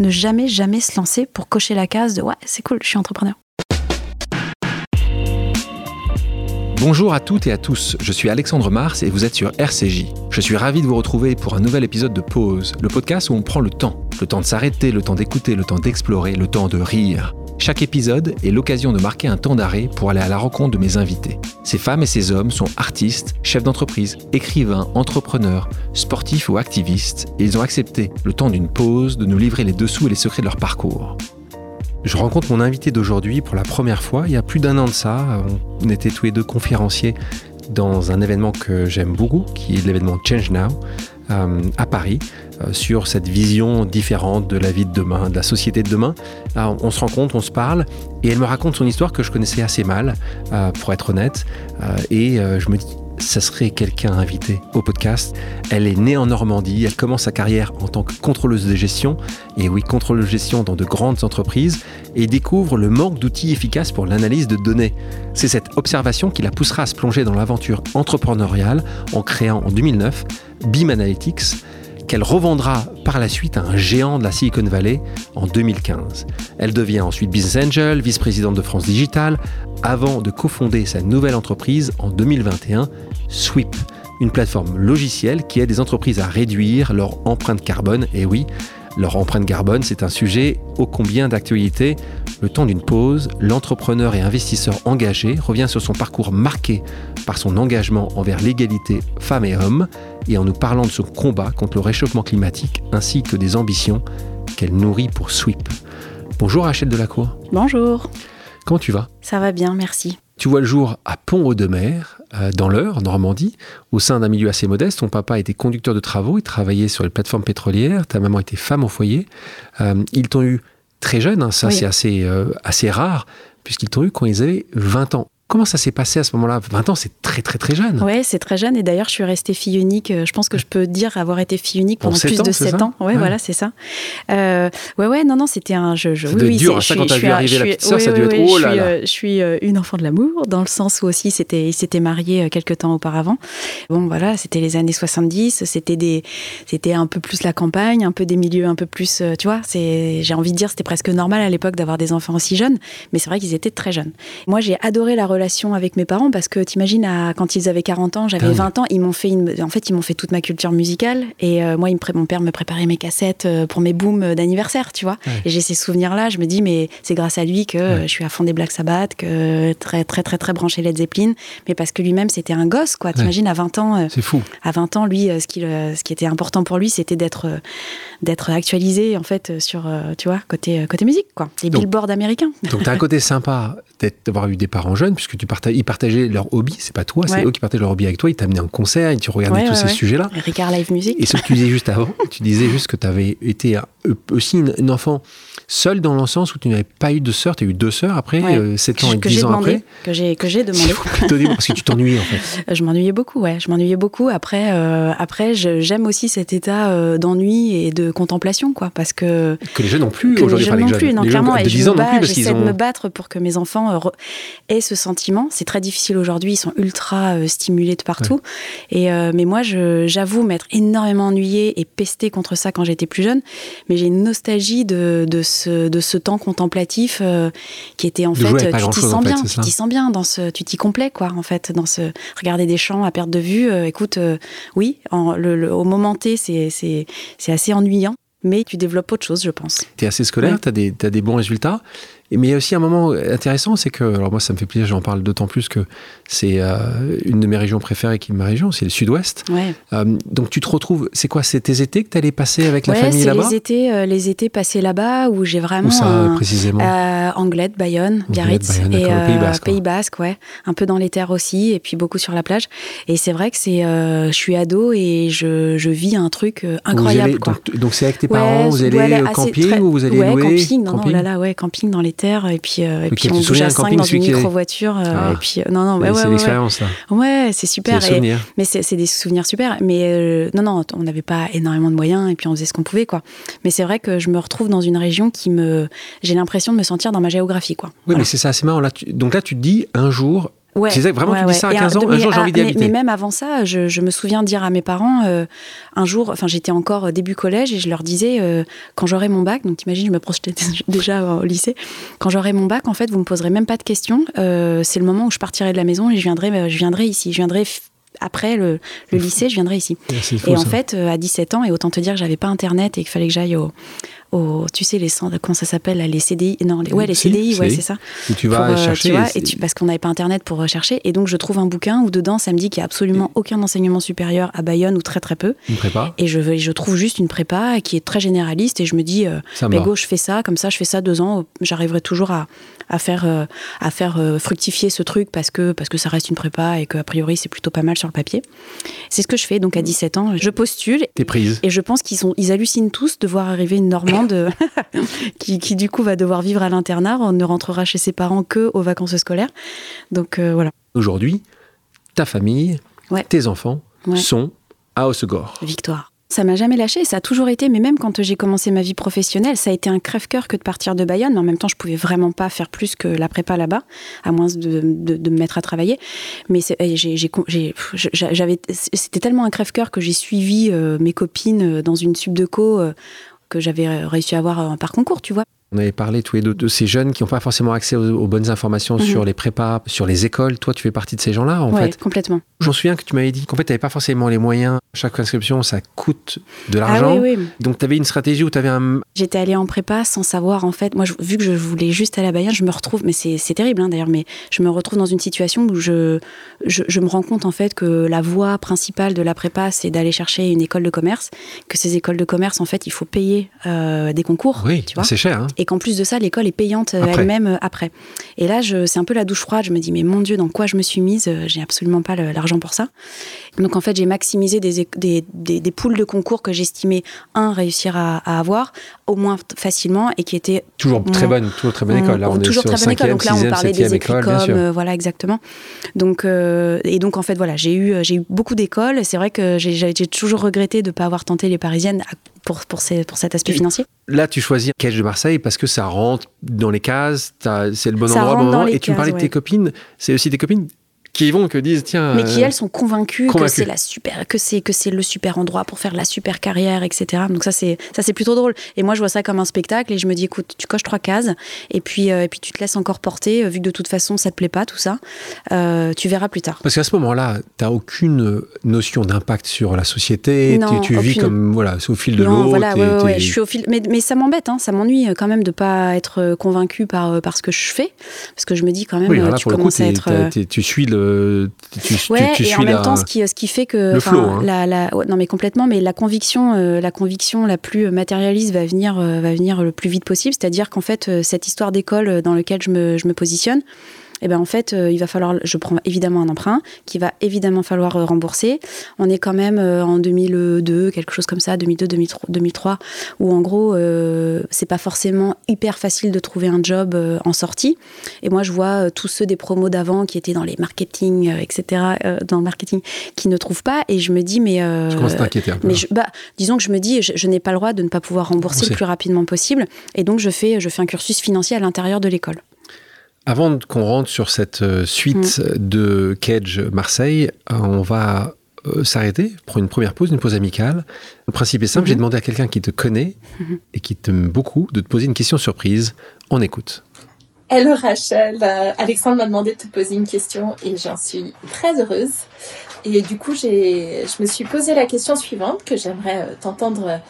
Ne jamais, jamais se lancer pour cocher la case de ouais, c'est cool, je suis entrepreneur. Bonjour à toutes et à tous, je suis Alexandre Mars et vous êtes sur RCJ. Je suis ravi de vous retrouver pour un nouvel épisode de Pause, le podcast où on prend le temps. Le temps de s'arrêter, le temps d'écouter, le temps d'explorer, le temps de rire. Chaque épisode est l'occasion de marquer un temps d'arrêt pour aller à la rencontre de mes invités. Ces femmes et ces hommes sont artistes, chefs d'entreprise, écrivains, entrepreneurs, sportifs ou activistes, et ils ont accepté, le temps d'une pause, de nous livrer les dessous et les secrets de leur parcours. Je rencontre mon invité d'aujourd'hui pour la première fois. Il y a plus d'un an de ça, on était tous les deux conférenciers dans un événement que j'aime beaucoup, qui est l'événement Change Now à Paris, euh, sur cette vision différente de la vie de demain, de la société de demain. On se rencontre, on se parle, et elle me raconte son histoire que je connaissais assez mal, euh, pour être honnête. et je me dis, ça serait quelqu'un invité au podcast. Elle est née en Normandie, elle commence sa carrière en tant que contrôleuse de gestion, et oui, contrôleuse de gestion dans de grandes entreprises, et découvre le manque d'outils efficaces pour l'analyse de données. C'est cette observation qui la poussera à se plonger dans l'aventure entrepreneuriale en créant en 2009 BIM Analytics, qu'elle revendra par la suite à un géant de la Silicon Valley en 2015. Elle devient ensuite business angel, vice-présidente de France Digital, avant de cofonder sa nouvelle entreprise en 2021, Sweep, une plateforme logicielle qui aide les entreprises à réduire leur empreinte carbone. Et oui, leur empreinte carbone, c'est un sujet ô combien d'actualité. Le temps d'une pause, l'entrepreneur et investisseur engagé revient sur son parcours marqué par son engagement envers l'égalité femmes et hommes et en nous parlant de son combat contre le réchauffement climatique ainsi que des ambitions qu'elle nourrit pour Sweep. Bonjour Rachel Delacroix. Bonjour. Comment tu vas? Ça va bien, merci. Tu vois le jour à Pont-Audemer, euh, dans l'Eure, Normandie, au sein d'un milieu assez modeste. Ton papa était conducteur de travaux, il travaillait sur les plateformes pétrolières, ta maman était femme au foyer. Euh, ils t'ont eu très jeune, hein, ça c'est assez, euh, assez rare, puisqu'ils t'ont eu quand ils avaient 20 ans. Comment ça s'est passé à ce moment-là? 20 ans, c'est très très très jeune. Ouais, c'est très jeune. Et d'ailleurs, je suis restée fille unique. Euh, je pense que je peux dire avoir été fille unique pendant plus de 7 ans. Ouais, voilà, c'est ça. Euh, ouais, ouais, non, non, c'était un jeu. Je, oui, dur, hein, ça, quand t'as vu arriver la petite sœur, ça a dû être oh là là. Euh, je suis euh, une enfant de l'amour, dans le sens où aussi c'était, il s'était marié quelques temps auparavant. Bon, voilà, c'était les années 70. C'était des, c'était un peu plus la campagne, un peu des milieux un peu plus, tu vois. C'est, j'ai envie de dire, c'était presque normal à l'époque d'avoir des enfants aussi jeunes. Mais c'est vrai qu'ils étaient très jeunes. Moi, j'ai adoré la relation avec mes parents parce que t'imagines, quand ils avaient 40 ans, j'avais 20 ans, ils m'ont fait, en fait, ils m'ont fait toute ma culture musicale. Et euh, moi, mon père me préparait mes cassettes euh, pour mes booms d'anniversaire, tu vois. Et j'ai ces souvenirs-là. Je me dis, mais c'est grâce à lui que je suis à fond des Black Sabbath, que très, très, très, très branché Led Zeppelin. Mais parce que lui-même, c'était un gosse, quoi. T'imagines, à 20 ans. Euh, c'est fou. À 20 ans, lui, ce qui, ce qui était important pour lui, c'était d'être, d'être actualisé, en fait, sur, tu vois, côté, côté musique, quoi. Les billboards américains. Donc, t'as un côté sympa d'avoir eu des parents jeunes, puisque tu partages, ils partageaient leur hobby, c'est pas toi, c'est eux qui partageaient leur hobby avec toi, ils t'amenaient en concert, et tu regardais tous ces sujets-là. Ricard Live Music. Et ce que tu disais juste avant, tu disais juste que tu avais été aussi une enfant seule dans le sens où tu n'avais pas eu de sœur, tu as eu deux sœurs après, 7 euh, ans et 10 ans après. Que j'ai, que j'ai demandé. parce que tu t'ennuyais en fait. Euh, je m'ennuyais beaucoup, ouais. Je m'ennuyais beaucoup. Après, euh, après j'aime aussi cet état d'ennui et de contemplation, quoi. Parce que. Que les jeunes n'ont plus aujourd'hui. Les jeunes non plus, non, clairement. et je j'essaie de me battre pour que mes enfants aient ce sentiment. C'est très difficile aujourd'hui, ils sont ultra stimulés de partout. Et, mais moi, j'avoue m'être énormément ennuyée et pestée contre ça quand j'étais plus jeune. Mais j'ai une nostalgie de, de ce de ce temps contemplatif euh, qui était en fait, tu t'y sens bien, tu t'y sens bien dans ce, tu t'y complais quoi, en fait, dans ce regarder des champs à perte de vue. Euh, écoute, euh, oui, en, le, au moment T, c'est, c'est, c'est assez ennuyant, mais tu développes autre chose, je pense. Tu es assez scolaire, tu as, as, des bons résultats, mais il y a aussi un moment intéressant, c'est que, alors moi ça me fait plaisir, j'en parle d'autant plus que c'est euh, une de mes régions préférées qui est ma région, c'est le sud-ouest. Euh, donc tu te retrouves, c'est quoi, c'est tes étés que tu allais passer avec la famille là-bas les étés, euh, les étés passés là-bas où j'ai vraiment... Où ça précisément Anglette, Bayonne, Biarritz et Pays Basque, Pays Basque, ouais. Un peu dans les terres aussi et puis beaucoup sur la plage. Et c'est vrai que c'est, je suis ado et je, je vis un truc incroyable. donc c'est avec tes parents, vous allez au camping ou vous allez louer camping, non, non, là, là, ouais, camping dans les et puis et puis on bouge à 5 dans une micro voiture euh, ah. et puis non non ouais, c'est l'expérience là. ouais. C'est super. Mais c'est des souvenirs super. Mais non non on n'avait pas énormément de moyens et puis on faisait ce qu'on pouvait quoi. Mais c'est vrai que je me retrouve dans une région qui me j'ai l'impression de me sentir dans ma géographie quoi. Oui mais c'est ça c'est marrant. Là donc là tu te dis un jour Ouais, c'est ça, vraiment, ouais, tu dis ça à Et 15 ans, mais un jour j'ai envie d'y habiter. mais même avant ça, je, je me souviens dire à mes parents, euh, un jour, enfin j'étais encore début collège et je leur disais, euh, quand j'aurai mon bac, donc t'imagines, je me projetais déjà au lycée, quand j'aurai mon bac, en fait, vous me poserez même pas de questions, euh, c'est le moment où je partirai de la maison et je viendrai, euh, je viendrai ici, je viendrai après le, le lycée, je viendrai ici. Fou, Et en ça. fait, euh, à 17 ans, et autant te dire que j'avais pas internet et qu'il fallait que j'aille au, au- tu sais, les centres, comment ça s'appelle, les CDI, non, les, ouais, les CDI, ouais, c'est ça Où tu vas pour, euh, chercher. tu vois, et et tu- parce qu'on n'avait pas internet pour rechercher. Et donc, je trouve un bouquin où dedans, ça me dit qu'il n'y a absolument aucun enseignement supérieur à Bayonne ou très très peu. une prépa, Et je, je trouve juste une prépa qui est très généraliste. Et je me dis, euh, go, je fais ça, comme ça, je fais ça deux ans. J'arriverai toujours à, à faire, euh, à faire euh, fructifier ce truc parce que, parce que ça reste une prépa et qu'a priori, c'est plutôt pas mal sur le papier. C'est ce que je fais. Donc, à 17 ans, je postule. T'es prise. Et je pense qu'ils ils hallucinent tous de voir arriver une Normande qui, qui, du coup va devoir vivre à l'internat, on ne rentrera chez ses parents que aux vacances scolaires. Donc euh, voilà, Aujourd'hui, ta famille, Ouais. tes enfants Ouais. sont à Hossegor. victoire. Ça m'a jamais lâché, ça a toujours été, mais même quand j'ai commencé ma vie professionnelle, ça a été un crève-cœur que de partir de Bayonne, mais en même temps, je pouvais vraiment pas faire plus que la prépa là-bas, à moins de, de- de me mettre à travailler. Mais j'avais, c'était tellement un crève-cœur que j'ai suivi euh, mes copines euh, dans une sub de co euh, que j'avais euh, réussi à avoir euh, par concours, tu vois. On avait parlé tous les deux de ces jeunes qui n'ont pas forcément accès aux, aux bonnes informations Mhm. sur les prépas, sur les écoles. Toi, tu fais partie de ces gens-là, en ouais, fait. complètement. J'en souviens que tu m'avais dit qu'en fait, tu n'avais pas forcément les moyens. Chaque inscription, ça coûte de Ah l'argent. oui, oui. Donc, tu avais une stratégie où tu avais un. J'étais allée en prépa sans savoir, en fait. Moi, je- vu que je voulais juste aller à Bayonne, je me retrouve, mais c'est terrible hein, d'ailleurs, mais je me retrouve dans une situation où je, je, je me rends compte en fait que la voie principale de la prépa, c'est d'aller chercher une école de commerce, que ces écoles de commerce, en fait, il faut payer euh, des concours, Oui, tu vois. c'est cher. Hein Et qu'en plus de ça, l'école est payante euh, elle-même euh, après. Et là, c'est un peu la douche froide. Je me dis, mais mon Dieu, dans quoi je me suis mise Euh, J'ai absolument pas l'argent pour ça. Donc en fait, j'ai maximisé des, des, des, des poules de concours que j'estimais, un, réussir à, à avoir, au moins facilement, et qui étaient Toujours très Moi, bonne, toujours très bonne école. Là, on, est toujours très bonne école. 5e, Donc là, on 6e, parlait 7e des école, écricoms, euh, voilà exactement. Donc euh, et donc en fait voilà, j'ai eu j'ai eu beaucoup d'écoles. C'est vrai que j'ai toujours regretté de ne pas avoir tenté les parisiennes à- pour pour ces, pour cet aspect financier. Là, tu choisis Cage de Marseille parce que ça rentre dans les cases, c'est le bon Ça endroit, bon moment. Et tu me parlais de tes copines, c'est aussi tes copines qui vont, que disent tiens. mais qui euh, elles sont convaincues, que c'est la super que c'est que c'est le super endroit pour faire la super carrière etc donc ça c'est ça c'est plutôt drôle et moi je vois ça comme un spectacle et je me dis écoute tu coches trois cases et puis euh, et puis tu te laisses encore porter euh, vu que de toute façon ça te plaît pas tout ça euh, tu verras plus tard Parce qu'à ce moment-là, tu n'as aucune notion d'impact sur la société. Non, tu, tu vis aucune. comme voilà, c'est au fil de l'eau. voilà t'es- ouais, ouais, ouais, t'es- je suis au fil mais, mais ça m'embête hein, ça m'ennuie quand même de pas être convaincu par par ce que je fais parce que je me dis quand même Oui, là, tu coup, commences à être t'as- tu suis le. Tu, tu- Ouais, tu et suis en même temps, ce qui, ce qui fait que le enfin, flow, hein. la, non mais complètement, mais la conviction, euh, la conviction la plus matérialiste va venir, euh, va venir le plus vite possible. C'est-à-dire qu'en fait, euh, cette histoire d'école euh, dans laquelle je me, je me positionne. Eh ben en fait, euh, il va falloir, je prends évidemment un emprunt qui va évidemment falloir euh, rembourser. On est quand même euh, en 2002, quelque chose comme ça, 2002, 2003, 2003 où en gros, euh, c'est pas forcément hyper facile de trouver un job en sortie. Et moi, je vois tous ceux des promos d'avant qui étaient dans les marketing, etc., euh, dans le marketing, qui ne trouvent pas. Et je me dis, mais. euh, Je commence à t'inquiéter un peu. mais je- bah, disons que je me dis, je, je n'ai pas le droit de ne pas pouvoir rembourser Rembourser. le plus rapidement possible. Et donc, je fais, je fais un cursus financier à l'intérieur de l'école. Avant qu'on rentre sur cette euh, suite Mm. de Cage Marseille, euh, on va euh, s'arrêter, prendre une première pause, une pause amicale. Le principe est simple, j'ai demandé à quelqu'un qui te connaît Mhm. et qui t'aime beaucoup de te poser une question surprise. On écoute. Hello Rachel, Euh, Alexandre m'a demandé de te poser une question et j'en suis très heureuse. Et du coup, j'ai, je me suis posé la question suivante que j'aimerais euh, t'entendre,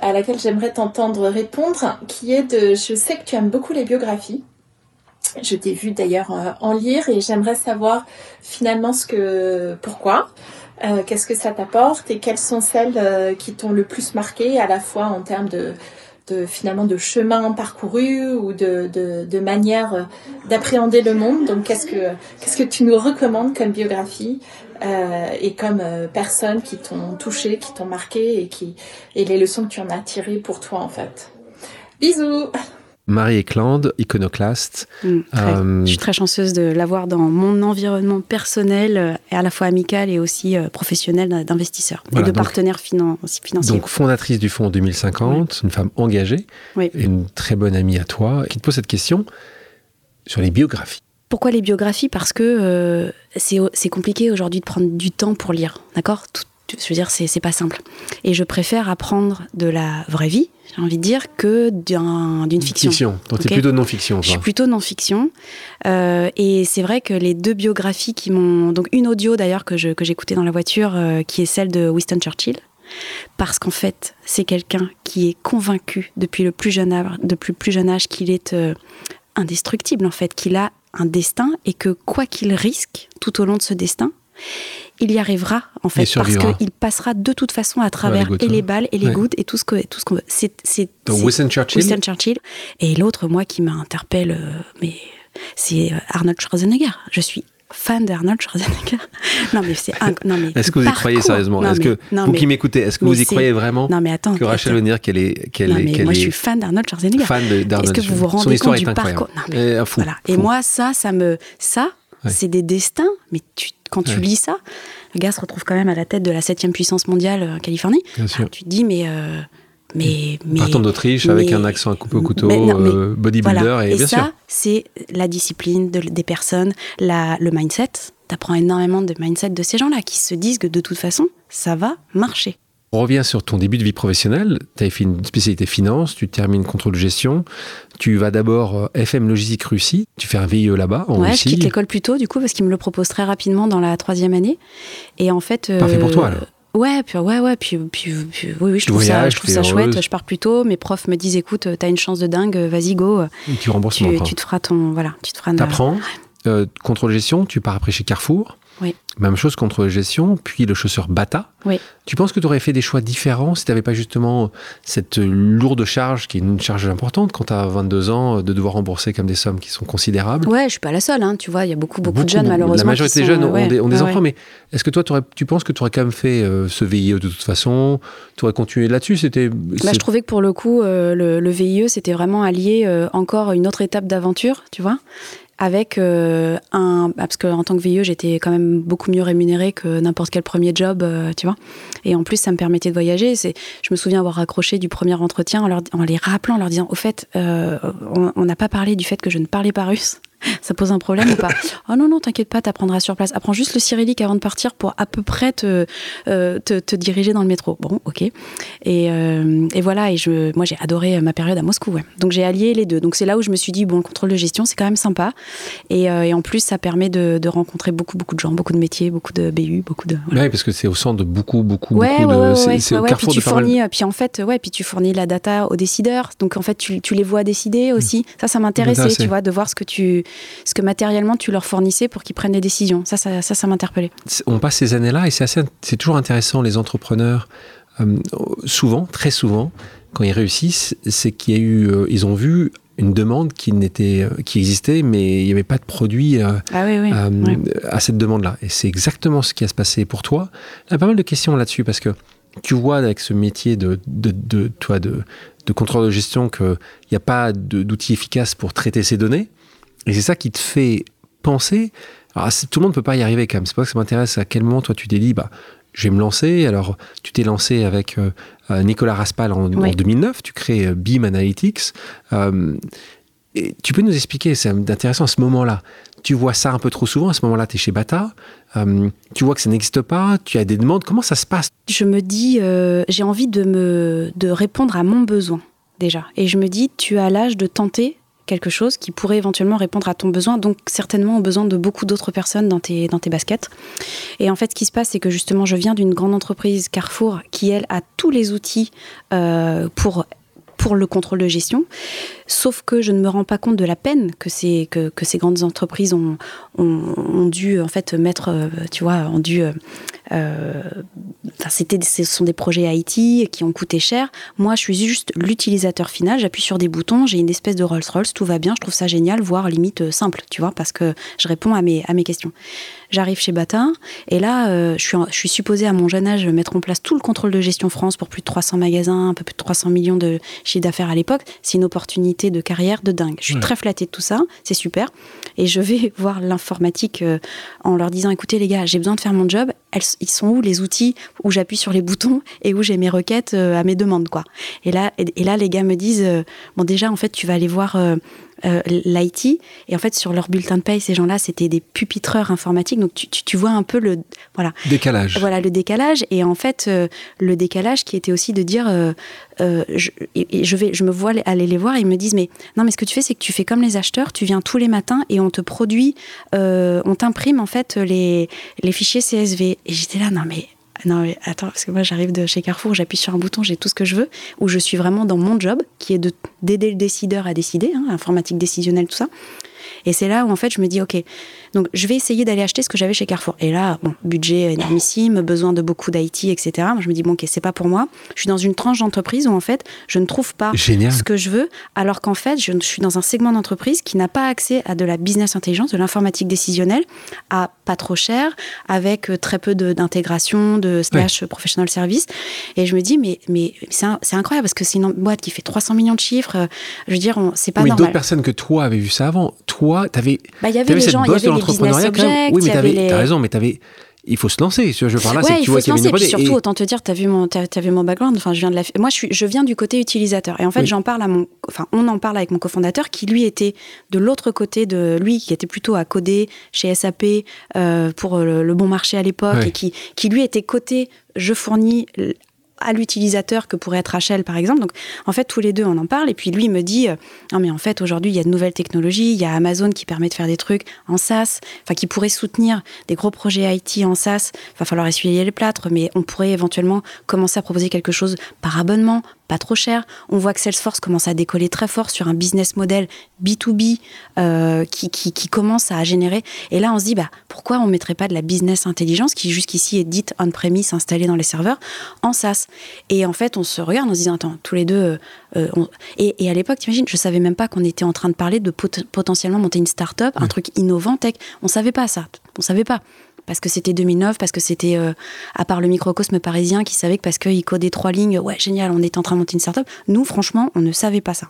à laquelle j'aimerais t'entendre répondre, qui est de, je sais que tu aimes beaucoup les biographies. Je t'ai vu d'ailleurs euh, en lire et j'aimerais savoir finalement ce que, pourquoi, euh, qu'est-ce que ça t'apporte et quelles sont celles euh, qui t'ont le plus marqué à la fois en termes de, finalement de chemin parcouru ou de, manière d'appréhender le monde. Donc qu'est-ce que qu'est-ce que tu nous recommandes comme biographie et comme personnes qui t'ont touché, qui t'ont marqué et qui et les leçons que tu en as tirées pour toi en fait? Bisous. Marie Eklund, iconoclaste. Mm. Euh, Je suis très chanceuse de l'avoir dans mon environnement personnel, euh, à la fois amical et aussi euh, professionnel d'investisseurs Voilà, et de donc- partenaires finan- financiers. Donc fondatrice du fonds 2050, une femme engagée, Oui. et une très bonne amie à toi, qui te pose cette question sur les biographies. Pourquoi les biographies? Parce que euh, c'est compliqué aujourd'hui de prendre du temps pour lire, d'accord? Je veux dire, c'est pas simple. Et je préfère apprendre de la vraie vie, j'ai envie de dire, que d'une fiction. Fiction. Donc tu es plutôt non-fiction. Je suis plutôt non-fiction. Euh, et c'est vrai que les deux biographies qui m'ont... Donc une audio d'ailleurs que j'écoutais dans la voiture, euh, qui est celle de Winston Churchill. Parce qu'en fait, c'est quelqu'un qui est convaincu depuis le plus jeune âge, depuis le plus jeune âge qu'il est euh, indestructible, en fait, qu'il a un destin et que quoi qu'il risque tout au long de ce destin, il y arrivera en fait parce qu'il passera de toute façon à travers et les balles et les gouttes et tout ce que tout ce qu'on veut. C'est Winston Churchill. Winston Churchill. Et l'autre moi qui m'interpelle euh, mais c'est euh, Arnold Schwarzenegger. Je suis fan d'Arnold Schwarzenegger. non mais c'est non mais Est-ce que vous y croyez sérieusement? Est-ce que vous qui m'écoutez, est-ce que vous y croyez vraiment Non mais attends. Que Rachel O'Neal qu'elle est qu'elle est moi je suis fan d'Arnold Schwarzenegger. Fan d'Arnold. Est-ce que vous vous rendez compte du parcours? Non, mais, fou, voilà. Et moi ça ça me ça c'est des destins mais tu, quand tu lis ça, le gars se retrouve quand même à la tête de la septième puissance mondiale en Californie. Bien sûr. tu te dis mais euh, mais, mais, Partant d'Autriche avec un accent à couper au couteau, euh, bodybuilder et, et bien ça, c'est la discipline de, des personnes, la, le mindset. Tu apprends énormément de mindset de ces gens-là qui se disent que de toute façon, ça va marcher. On revient sur ton début de vie professionnelle. Tu as fait une spécialité finance, tu termines contrôle de gestion. Tu vas d'abord euh, FM Logistique Russie, tu fais un VIE là-bas en ouais, Russie. je quitte l'école plus tôt du coup parce qu'il me le propose très rapidement dans la troisième année. Et en fait. Parfait pour toi alors. Ouais, puis ouais, ouais, puis, puis, puis oui, oui, je trouve ça, je trouve ça chouette. Je pars plus tôt. Mes profs me disent, écoute, t'as une chance de dingue, vas-y go. Et tu rembourses tu, tu te feras ton, voilà, tu te feras. T'apprends. Euh, contrôle de gestion, tu pars après chez Carrefour. Oui. Même chose contre gestion, puis le chausseur Bata. Oui. Tu penses que tu aurais fait des choix différents si tu n'avais pas justement cette lourde charge, qui est une charge importante quand tu as 22 ans, de devoir rembourser comme des sommes qui sont considérables? Ouais, je suis pas la seule, hein, tu vois, il y a beaucoup, beaucoup, de jeunes malheureusement. La majorité des jeunes ont, ouais, des, ont des ouais, enfants, mais est-ce que toi, tu penses que tu aurais quand même fait euh, ce VIE de toute façon? Tu aurais continué là-dessus? C'était. Bah, je trouvais que pour le coup, euh, le, le, VIE, c'était vraiment allié euh, encore une autre étape d'aventure, tu vois avec euh, un parce que en tant que VIE j'étais quand même beaucoup mieux rémunérée que n'importe quel premier job euh, tu vois. Et en plus ça me permettait de voyager. C'est je me souviens avoir raccroché du premier entretien en, les rappelant en leur disant au fait euh, on n'a pas parlé du fait que je ne parlais pas russe ça pose un problème ou pas? Oh non, non, t'inquiète pas, t'apprendras sur place. Apprends juste le cyrillique avant de partir pour à peu près te, euh, te, te, diriger dans le métro. Bon, ok. Et, euh, et voilà, et je, moi j'ai adoré ma période à Moscou. Ouais. Donc j'ai allié les deux. Donc c'est là où je me suis dit, bon, le contrôle de gestion, c'est quand même sympa. Et, euh, et, en plus, ça permet de, de, rencontrer beaucoup, beaucoup de gens, beaucoup de métiers, beaucoup de BU, beaucoup de. Voilà. Ouais, parce que c'est au centre de beaucoup, beaucoup, ouais, beaucoup ouais, de. C'est ouais, au carrefour puis tu de pas mal- fournis, Puis en fait, ouais, puis tu fournis la data aux décideurs. Donc en fait, tu, tu les vois décider aussi. Ça, ça m'intéressait, tu vois, de voir ce que tu, ce que matériellement tu leur fournissais pour qu'ils prennent des décisions. Ça, ça, ça, ça m'interpellait. On passe ces années-là et c'est assez, c'est toujours intéressant les entrepreneurs. euh, souvent, très souvent, quand ils réussissent, c'est qu'il y a eu, euh, ils ont vu une demande qui n'était, euh, qui existait, mais il n'y avait pas de produit euh, Ah oui, oui. euh, ouais. à cette demande-là. Et c'est exactement ce qui a se passé pour toi. Il y a pas mal de questions là-dessus parce que tu vois avec ce métier de, de, de, toi, de, de contrôleur de gestion qu'il n'y a pas d'outils efficaces pour traiter ces données. Et c'est ça qui te fait penser. Alors, tout le monde ne peut pas y arriver quand même. C'est pas que ça m'intéresse à quel moment toi tu t'es dit, bah, je vais me lancer. Alors, tu t'es lancé avec euh, euh, Nicolas Raspal en, en Oui. 2009. Tu crées euh, Beam Analytics. Euh, et tu peux nous expliquer, c'est intéressant à ce moment-là. Tu vois ça un peu trop souvent. À ce moment-là, tu es chez Bata. Tu vois que ça n'existe pas. Tu as des demandes. Comment ça se passe? Je me dis, j'ai envie de me, de répondre à mon besoin déjà. Et je me dis, tu as l'âge de tenter quelque chose qui pourrait éventuellement répondre à ton besoin, donc certainement au besoin de beaucoup d'autres personnes dans tes, dans tes baskets. Et en fait, ce qui se passe, c'est que justement, je viens d'une grande entreprise, Carrefour, qui, elle, a tous les outils euh, pour pour le contrôle de gestion, sauf que je ne me rends pas compte de la peine que ces, grandes entreprises ont, dû en fait mettre, euh, tu vois, ont dû... Euh, c'était, ce sont des projets IT qui ont coûté cher. Moi, je suis juste l'utilisateur final. J'appuie sur des boutons, j'ai une espèce de Rolls-Royce, tout va bien. Je trouve ça génial, voire limite euh, simple, tu vois, parce que je réponds à mes, à mes questions. J'arrive chez Bata et là, euh, je, suis, je suis supposée à mon jeune âge mettre en place tout le contrôle de gestion France pour plus de 300 magasins, un peu plus de 300 millions de chiffre d'affaires à l'époque. C'est une opportunité de carrière de dingue. Je suis Ouais. très flattée de tout ça, c'est super. Et je vais voir l'informatique euh, en leur disant écoutez les gars, j'ai besoin de faire mon job. Elles, ils sont où les outils où j'appuie sur les boutons et où j'ai mes requêtes euh, à mes demandes quoi. Et là, et, et là les gars me disent euh, bon déjà en fait tu vas aller voir euh, euh, l'IT. Et en fait, sur leur bulletin de paye, ces gens-là, c'était des pupitreurs informatiques. Donc, tu, tu, vois un peu le voilà décalage. Voilà le décalage. Et en fait, euh, le décalage qui était aussi de dire, euh, je, je, vais, je me vois aller les voir et ils me disent, mais non, mais ce que tu fais, c'est que tu fais comme les acheteurs. Tu viens tous les matins et on te produit, on t'imprime en fait les, les fichiers CSV. Et j'étais là, non mais non, mais attends, parce que moi j'arrive de chez Carrefour, j'appuie sur un bouton, j'ai tout ce que je veux, où je suis vraiment dans mon job, qui est d'aider le décideur à décider, hein, informatique décisionnelle, tout ça. Et c'est là où en fait je me dis, ok, donc je vais essayer d'aller acheter ce que j'avais chez Carrefour. Et là, bon, budget énormissime, besoin de beaucoup d'IT, etc. Moi, je me dis, bon, ok, c'est pas pour moi. Je suis dans une tranche d'entreprise où en fait je ne trouve pas ce que je veux, alors qu'en fait je suis dans un segment d'entreprise qui n'a pas accès à de la business intelligence, de l'informatique décisionnelle, à pas trop cher, avec euh, très peu d'intégration, de, slash professional service. Et je me dis, mais, mais c'est incroyable parce que c'est une boîte qui fait 300 millions de chiffres. Euh, je veux dire, c'est pas normal. Mais d'autres personnes que toi avaient vu ça avant. Toi, tu avais, bah, y avait les gens, il y avait les business objects, Oui, mais tu les... as raison, mais tu avais il faut se lancer. Je parle là, ouais, c'est que tu vois qu'il y avait une puis surtout, autant te dire, tu as vu mon, as, vu mon background. Enfin, je viens de la, moi, je, suis, je viens du côté utilisateur. Et en fait, j'en parle à mon, enfin, on en parle avec mon cofondateur qui lui était de l'autre côté de lui, qui était plutôt à coder chez SAP euh, pour le, le, bon marché à l'époque et qui, qui lui était côté je fournis à l'utilisateur que pourrait être HL par exemple. Donc en fait tous les deux on en parle et puis lui me dit euh, non mais en fait aujourd'hui il y a de nouvelles technologies, il y a Amazon qui permet de faire des trucs en SaaS, enfin qui pourrait soutenir des gros projets IT en SaaS. Il va falloir essuyer les plâtres mais on pourrait éventuellement commencer à proposer quelque chose par abonnement, pas trop cher. On voit que Salesforce commence à décoller très fort sur un business model B2B euh, qui, qui, qui, commence à générer. Et là, on se dit, bah, pourquoi on ne mettrait pas de la business intelligence qui jusqu'ici est dite on-premise, installée dans les serveurs, en SaaS? Et en fait, on se regarde en se disant, attends, tous les deux... Euh, euh, et, et, à l'époque, t'imagines, je savais même pas qu'on était en train de parler de potentiellement monter une start-up, un truc innovant, tech. On savait pas ça. On savait pas parce que c'était 2009, parce que c'était, euh, à part le microcosme parisien qui savait que parce qu'il codait trois lignes, ouais, génial, on est en train de monter une startup. Nous, franchement, on ne savait pas ça.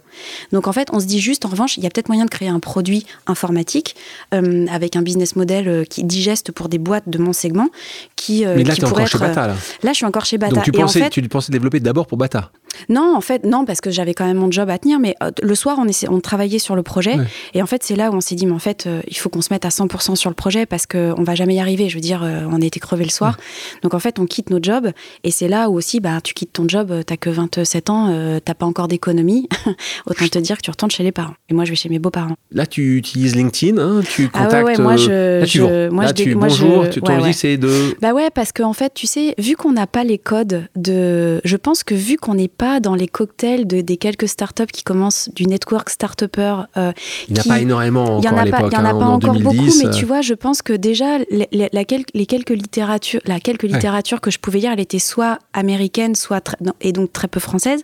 Donc en fait, on se dit juste, en revanche, il y a peut-être moyen de créer un produit informatique euh, avec un business model euh, qui digeste pour des boîtes de mon segment qui, Mais là, qui es encore chez Bata, là. Là, je suis encore chez Bata. Donc tu Et en pensais, fait, tu pensais développer d'abord pour Bata non, en fait, non, parce que j'avais quand même mon job à tenir. Mais euh, le soir, on, travaillait sur le projet. Ouais. Et en fait, c'est là où on s'est dit, mais en fait, euh, il faut qu'on se mette à 100% sur le projet parce qu'on va jamais y arriver. Je veux dire, euh, on a été crevé le soir. Donc en fait, on quitte notre job. Et c'est là où aussi, bah, tu quittes ton job, t'as que 27 ans, t'as pas encore d'économie. Autant te dire que tu retournes chez les parents. Et moi, je vais chez mes beaux-parents. Là, tu utilises LinkedIn, hein, tu Ah ouais, contactes. moi, je- là, tu je- moi, Là, je dé- tu, moi, bonjour, je- tu, c'est de. Bah ouais, parce qu'en en fait, tu sais, vu qu'on n'a pas les codes de. Je pense que vu qu'on n'est pas dans les cocktails de, des quelques startups qui commencent du network start-upper, euh, Il n'y a pas énormément en encore à a pas, l'époque. il y en a hein, pas en encore 2010, beaucoup, mais euh, tu vois, je pense que déjà les, les- la les quelques littératures, la quelques littératures que je pouvais lire, elle était soit américaine, soit et donc très peu française.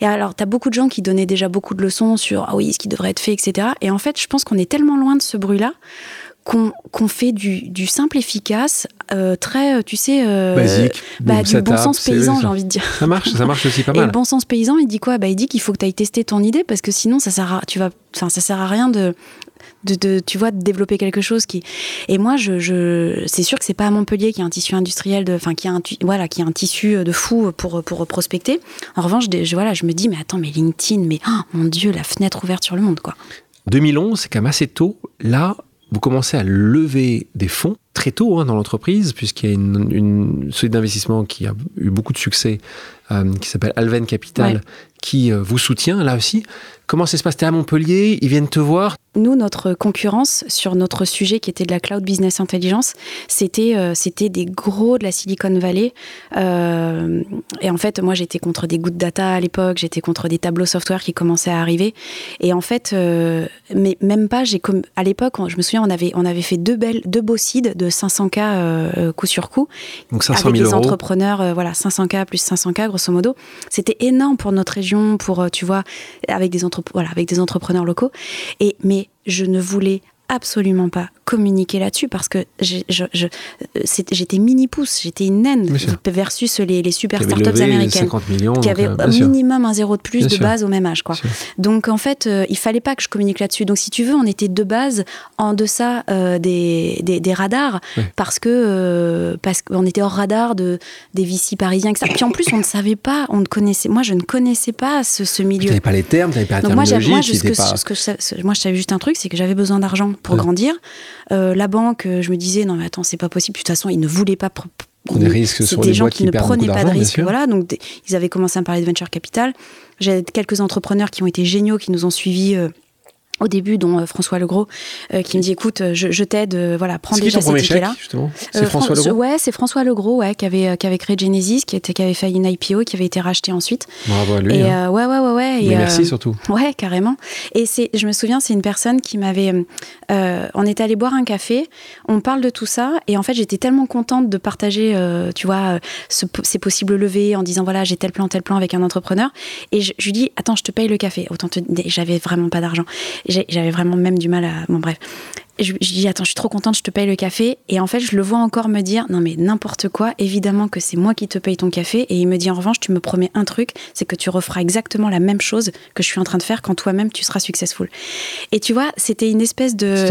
Et alors, tu as beaucoup de gens qui donnaient déjà beaucoup de leçons sur ah oui, ce qui devrait être fait, etc. Et en fait, je pense qu'on est tellement loin de ce bruit-là qu'on fait du, du simple efficace, euh, très, euh, tu sais, euh, Basique. bah, du bon sens paysan, j'ai envie de dire. Ça marche, ça marche aussi pas Et le mal. bon sens paysan, il dit quoi? Bah, Il dit qu'il faut que tu ailles tester ton idée parce que sinon, ça sert à, tu vas, ça sert à rien de, de, de- tu vois, de développer quelque chose qui. Et moi, je, je, c'est sûr que c'est pas à Montpellier qu'il y a un tissu industriel, de, enfin, qui a un, tu- voilà, qui a un tissu de fou pour, pour prospecter. En revanche, je, je- voilà, je me dis, mais attends, mais LinkedIn, mais oh, mon Dieu, la fenêtre ouverte sur le monde, quoi. 2011, c'est quand même assez tôt. Là, vous commencez à lever des fonds très tôt hein, dans l'entreprise, puisqu'il y a une, une société d'investissement qui a eu beaucoup de succès, euh, qui s'appelle Alven Capital, Ouais. qui euh, vous soutient là aussi. Comment ça se passe? T'es à Montpellier, ils viennent te voir? Nous, notre concurrence sur notre sujet qui était de la cloud business intelligence, c'était euh, c'était des gros de la Silicon Valley. Euh, et en fait, moi, j'étais contre des good data à l'époque, j'étais contre des tableaux software qui commençaient à arriver. Et en fait, mais même pas, j'ai comme à l'époque, je me souviens, on avait on avait fait deux belles deux beaux seeds de 500K euh, coup sur coup Donc 500 avec 000 des euros. entrepreneurs, voilà, 500K plus 500K, grosso C'était énorme pour notre région, pour, euh, tu vois, avec des, voilà, avec des entrepreneurs locaux. Et, mais je ne voulais absolument pas communiquer là-dessus parce que j'étais mini pouce, j'étais une naine versus les, les super startups américaines qui avaient euh, minimum un zéro de plus de base au même âge. Quoi. Donc en fait, euh, il fallait pas que je communique là-dessus. Donc si tu veux, on était de base en deçà euh, des, des, radars parce que parce qu'on était hors radar de des VC parisiens, etc. Puis en plus, on ne savait pas, on ne connaissait. Moi, je ne connaissais pas ce, ce milieu. Tu n'avais pas les termes, tu n'avais pas la moi, terminologie. Moi, ce que, je, moi, je savais juste un truc, c'est que j'avais besoin d'argent pour grandir. Euh, la banque, euh, je me disais, non mais attends, c'est pas possible. De toute façon, ils ne voulaient pas des risques sur des gens qui, ne prenaient pas de risques. Voilà, donc ils avaient commencé à parler de venture capital. J'ai quelques entrepreneurs qui ont été géniaux, qui nous ont suivis. Euh, au début, dont euh, François Legros, euh, qui me dit écoute, je, je t'aide, euh, voilà, prends déjà ces tickets-là. C'est François Legros Ouais, c'est François Legros, ouais, qui avait, qui avait créé Genesis, qui, était, qui avait fait une IPO, qui avait été racheté ensuite. Bravo à lui. Et, hein. ouais, ouais, ouais, ouais. Et, merci surtout. Ouais, carrément. Et c'est, je me souviens, c'est une personne qui m'avait. on était allé boire un café, on parle de tout ça, et en fait, j'étais tellement contente de partager, tu vois, ce, ces possibles levées en disant voilà, j'ai tel plan, tel plan avec un entrepreneur. Et je, je lui dis attends, je te paye le café. Autant te... j'avais vraiment pas d'argent j'avais vraiment même du mal à. Bon, bref. Je, je, dis attends, je suis trop contente, je te paye le café. Et en fait, je le vois encore me dire non mais n'importe quoi. Évidemment que c'est moi qui te paye ton café. Et il me dit en revanche, tu me promets un truc, c'est que tu referas exactement la même chose que je suis en train de faire quand toi-même tu seras successful. Et tu vois, c'était une espèce de.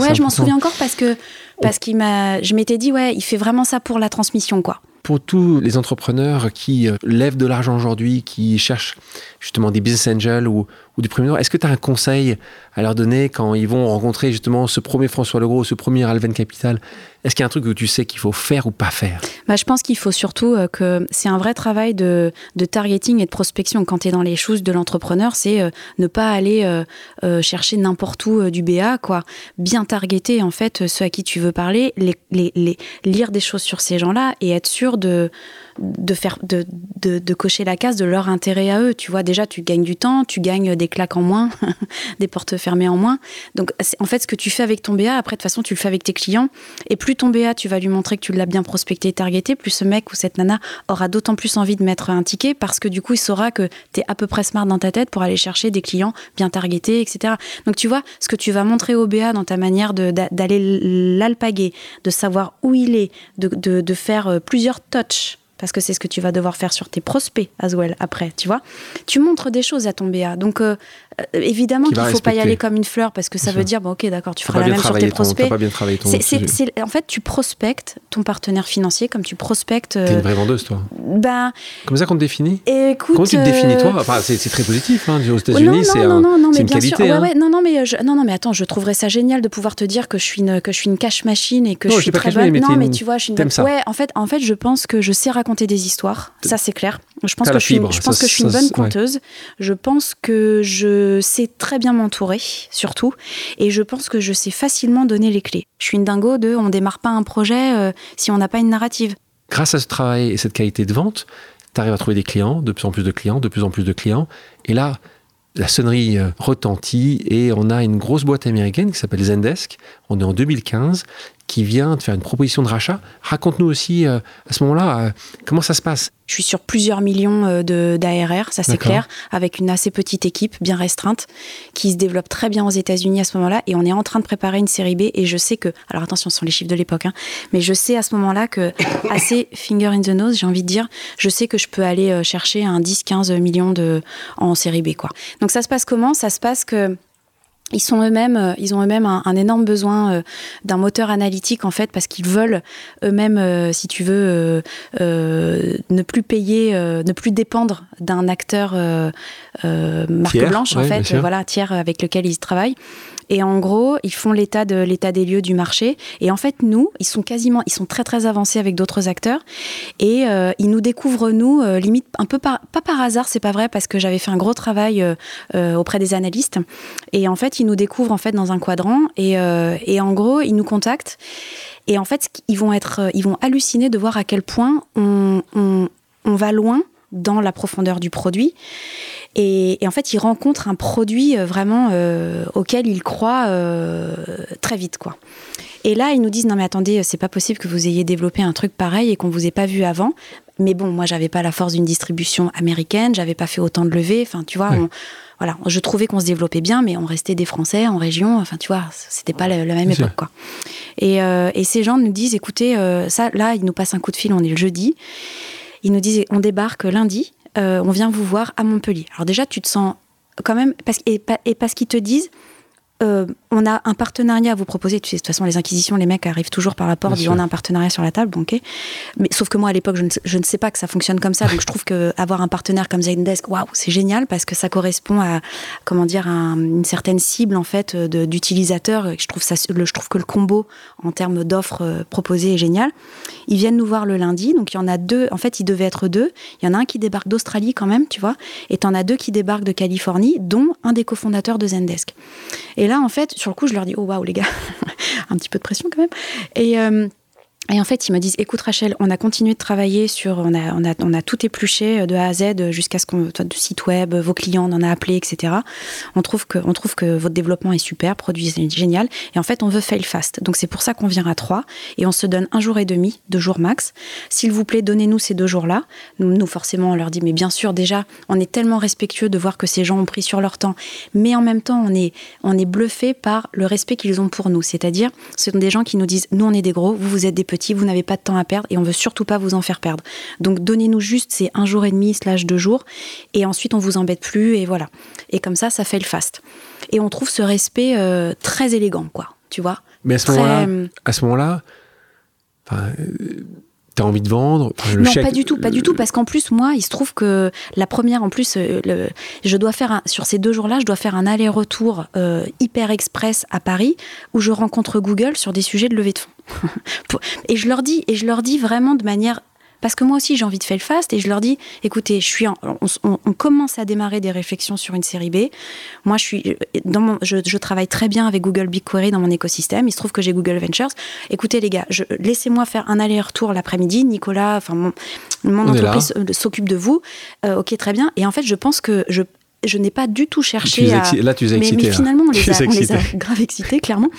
ouais, je m'en souviens encore parce que parce qu'il m'a, je m'étais dit ouais, il fait vraiment ça pour la transmission quoi pour tous les entrepreneurs qui euh, lèvent de l'argent aujourd'hui, qui cherchent justement des business angels ou, ou du premier est-ce que tu as un conseil à leur donner quand ils vont rencontrer justement ce premier François Legros, ce premier Alven Capital? Est-ce qu'il y a un truc que tu sais qu'il faut faire ou pas faire? Bah, Je pense qu'il faut surtout euh, que c'est un vrai travail de, de, targeting et de prospection. Quand tu es dans les choses de l'entrepreneur, c'est euh, ne pas aller euh, chercher n'importe où du BA, quoi. Bien targeter en fait ceux à qui tu veux parler, lire des choses sur ces gens-là et être sûr de de faire de, de, cocher la case de leur intérêt à eux. Tu vois, déjà, tu gagnes du temps, tu gagnes des claques en moins, des portes fermées en moins. Donc, en fait, ce que tu fais avec ton BA, après, de toute façon, tu le fais avec tes clients. Et plus ton BA, tu vas lui montrer que tu l'as bien prospecté et targeté, plus ce mec ou cette nana aura d'autant plus envie de mettre un ticket parce que du coup, il saura que tu es à peu près smart dans ta tête pour aller chercher des clients bien targetés, etc. Donc, tu vois, ce que tu vas montrer au BA dans ta manière d'aller l'alpaguer, de savoir où il est, de, de, de faire euh, plusieurs touches parce que c'est ce que tu vas devoir faire sur tes prospects as well après, tu vois. Tu montres des choses à ton BA. Donc, euh, euh, évidemment qu'il ne faut pas y aller comme une fleur parce que ça veut dire, bon, ok, d'accord, tu feras la même sur tes prospects. Pas bien ton en fait, tu prospectes ton partenaire financier comme tu prospectes. T'es une vraie vendeuse, toi. Ben, comme ça qu'on te définit? écoute, Comment tu te définis, toi? Enfin, C'est très positif. Hein, aux États-Unis, c'est un, une qualité. Hein. Ouais, non, non, mais, non, non, mais attends, je trouverais ça génial de pouvoir te dire que je suis une, que je suis une cash machine et que je suis très bonne. Non, mais tu vois, je suis une. Ouais, en fait, en fait, je pense que je sais raconter des histoires. Ça, c'est clair. Je pense que je suis, je pense que je suis une bonne conteuse. Je pense que je sais très bien m'entourer, surtout. Et je pense que je sais facilement donner les clés. Je suis une dingo de on démarre pas un projet euh, si on n'a pas une narrative. Grâce à ce travail et cette qualité de vente, tu arrives à trouver des clients, de plus en plus de clients, de plus en plus de clients. Et là, la sonnerie euh, retentit et on a une grosse boîte américaine qui s'appelle Zendesk. On est en 2015 qui vient de faire une proposition de rachat. Raconte-nous aussi euh, à ce moment-là euh, comment ça se passe. Je suis sur plusieurs millions euh, d'ARR, ça c'est clair, avec une assez petite équipe bien restreinte qui se développe très bien aux États-Unis à ce moment-là. Et on est en train de préparer une série B. Et je sais que, alors attention, ce sont les chiffres de l'époque, hein, mais je sais à ce moment-là que, assez finger in the nose, j'ai envie de dire, je sais que je peux aller chercher un 10-15 millions de, en série B. Quoi. Donc ça se passe comment? Ça se passe que ils sont eux-mêmes, euh, ils ont eux-mêmes un, énorme besoin euh, d'un moteur analytique en fait parce qu'ils veulent eux-mêmes, euh, si tu veux, ne plus payer, ne plus dépendre d'un acteur marque blanche en fait, voilà tiers avec lequel ils travaillent. Et en gros, ils font l'état de l'état des lieux du marché. Et en fait, nous, ils sont quasiment, ils sont très très avancés avec d'autres acteurs. Et euh, ils nous découvrent nous, euh, limite un peu pas par hasard, c'est pas vrai, parce que j'avais fait un gros travail euh, auprès des analystes. Et en fait, ils nous découvrent en fait dans un quadrant. Et, en gros, ils nous contactent. Et en fait, ils vont être, ils vont halluciner de voir à quel point on va loin dans la profondeur du produit. Et, en fait, il rencontre un produit euh, vraiment euh, auquel il croit euh, très vite, quoi. Et là, ils nous disent non mais attendez, c'est pas possible que vous ayez développé un truc pareil et qu'on vous ait pas vu avant. mais bon, moi, j'avais pas la force d'une distribution américaine, j'avais pas fait autant de levées. Enfin, tu vois, voilà, je trouvais qu'on se développait bien, mais on restait des Français en région. Enfin, tu vois, c'était pas la, même époque, quoi. Et, et, ces gens nous disent, écoutez, ça, là, ils nous passent un coup de fil, on est le jeudi. Ils nous disent, on débarque lundi, on vient vous voir à Montpellier. Alors déjà, tu te sens quand même, parce, et, et parce qu'ils te disent, euh, on a un partenariat à vous proposer. Tu sais, de toute façon, les inquisitions, les mecs arrivent toujours par rapport, disent on a un partenariat sur la table, bon, ok. Mais sauf que moi, à l'époque, je, ne sais pas que ça fonctionne comme ça. donc, je trouve qu'avoir un partenaire comme Zendesk, waouh, c'est génial parce que ça correspond à, comment dire, une certaine cible, en fait, d'utilisateurs. Je trouve ça, je trouve que le combo, en termes d'offres euh, proposées, est génial. Ils viennent nous voir le lundi. Donc, il y en a deux. En fait, il devait être deux. Il y en a un qui débarque d'Australie, quand même, tu vois. Et en as deux qui débarquent de Californie, dont un des cofondateurs de Zendesk. Et et là, en fait, sur le coup, je leur dis, oh waouh, les gars, un petit peu de pression quand même. Et, euh, et en fait, ils me disent, écoute Rachel, on a continué de travailler sur, on a, on a, on a tout épluché euh, de A à Z jusqu'à ce qu'on, du site web, vos clients, on en a appelé, etc. On trouve que, on trouve que votre développement est super, produit est génial. Et en fait, on veut fail fast. Donc c'est pour ça qu'on vient à trois et on se donne un jour et demi, deux jours max. S'il vous plaît, donnez-nous ces deux jours-là. Nous, nous, forcément, on leur dit, mais bien sûr, déjà, on est tellement respectueux de voir que ces gens ont pris sur leur temps. Mais en même temps, on est, on est bluffé par le respect qu'ils ont pour nous. C'est-à-dire, ce sont des gens qui nous disent, nous, on est des gros, vous, vous êtes des petits vous n'avez pas de temps à perdre et on veut surtout pas vous en faire perdre. Donc donnez-nous juste ces un jour et demi slash deux jours et ensuite on vous embête plus et voilà. Et comme ça, ça fait le fast. Et on trouve ce respect euh, très élégant, quoi. Tu vois? Mais à ce moment-là, euh, à ce moment-là, T'as envie de vendre Non, pas du tout, pas du tout, parce qu'en plus, moi, il se trouve que la première, en plus, euh, le, je dois faire, un, sur ces deux jours-là, je dois faire un aller-retour euh, hyper express à Paris, où je rencontre Google sur des sujets de levée de fonds. et je leur dis, et je leur dis vraiment de manière parce que moi aussi, j'ai envie de faire le fast et je leur dis, écoutez, je suis on, commence à démarrer des réflexions sur une série B. Moi, je, suis, dans je, travaille très bien avec Google BigQuery dans mon écosystème. Il se trouve que j'ai Google Ventures. Écoutez, les gars, laissez-moi faire un aller-retour l'après-midi. Nicolas, enfin, mon, mon entreprise s'occupe de vous. Euh, ok, très bien. Et en fait, je pense que je, je n'ai pas du tout cherché à. Là, tu mais, excité, mais, finalement, on les, a, on les, a, grave excités, clairement.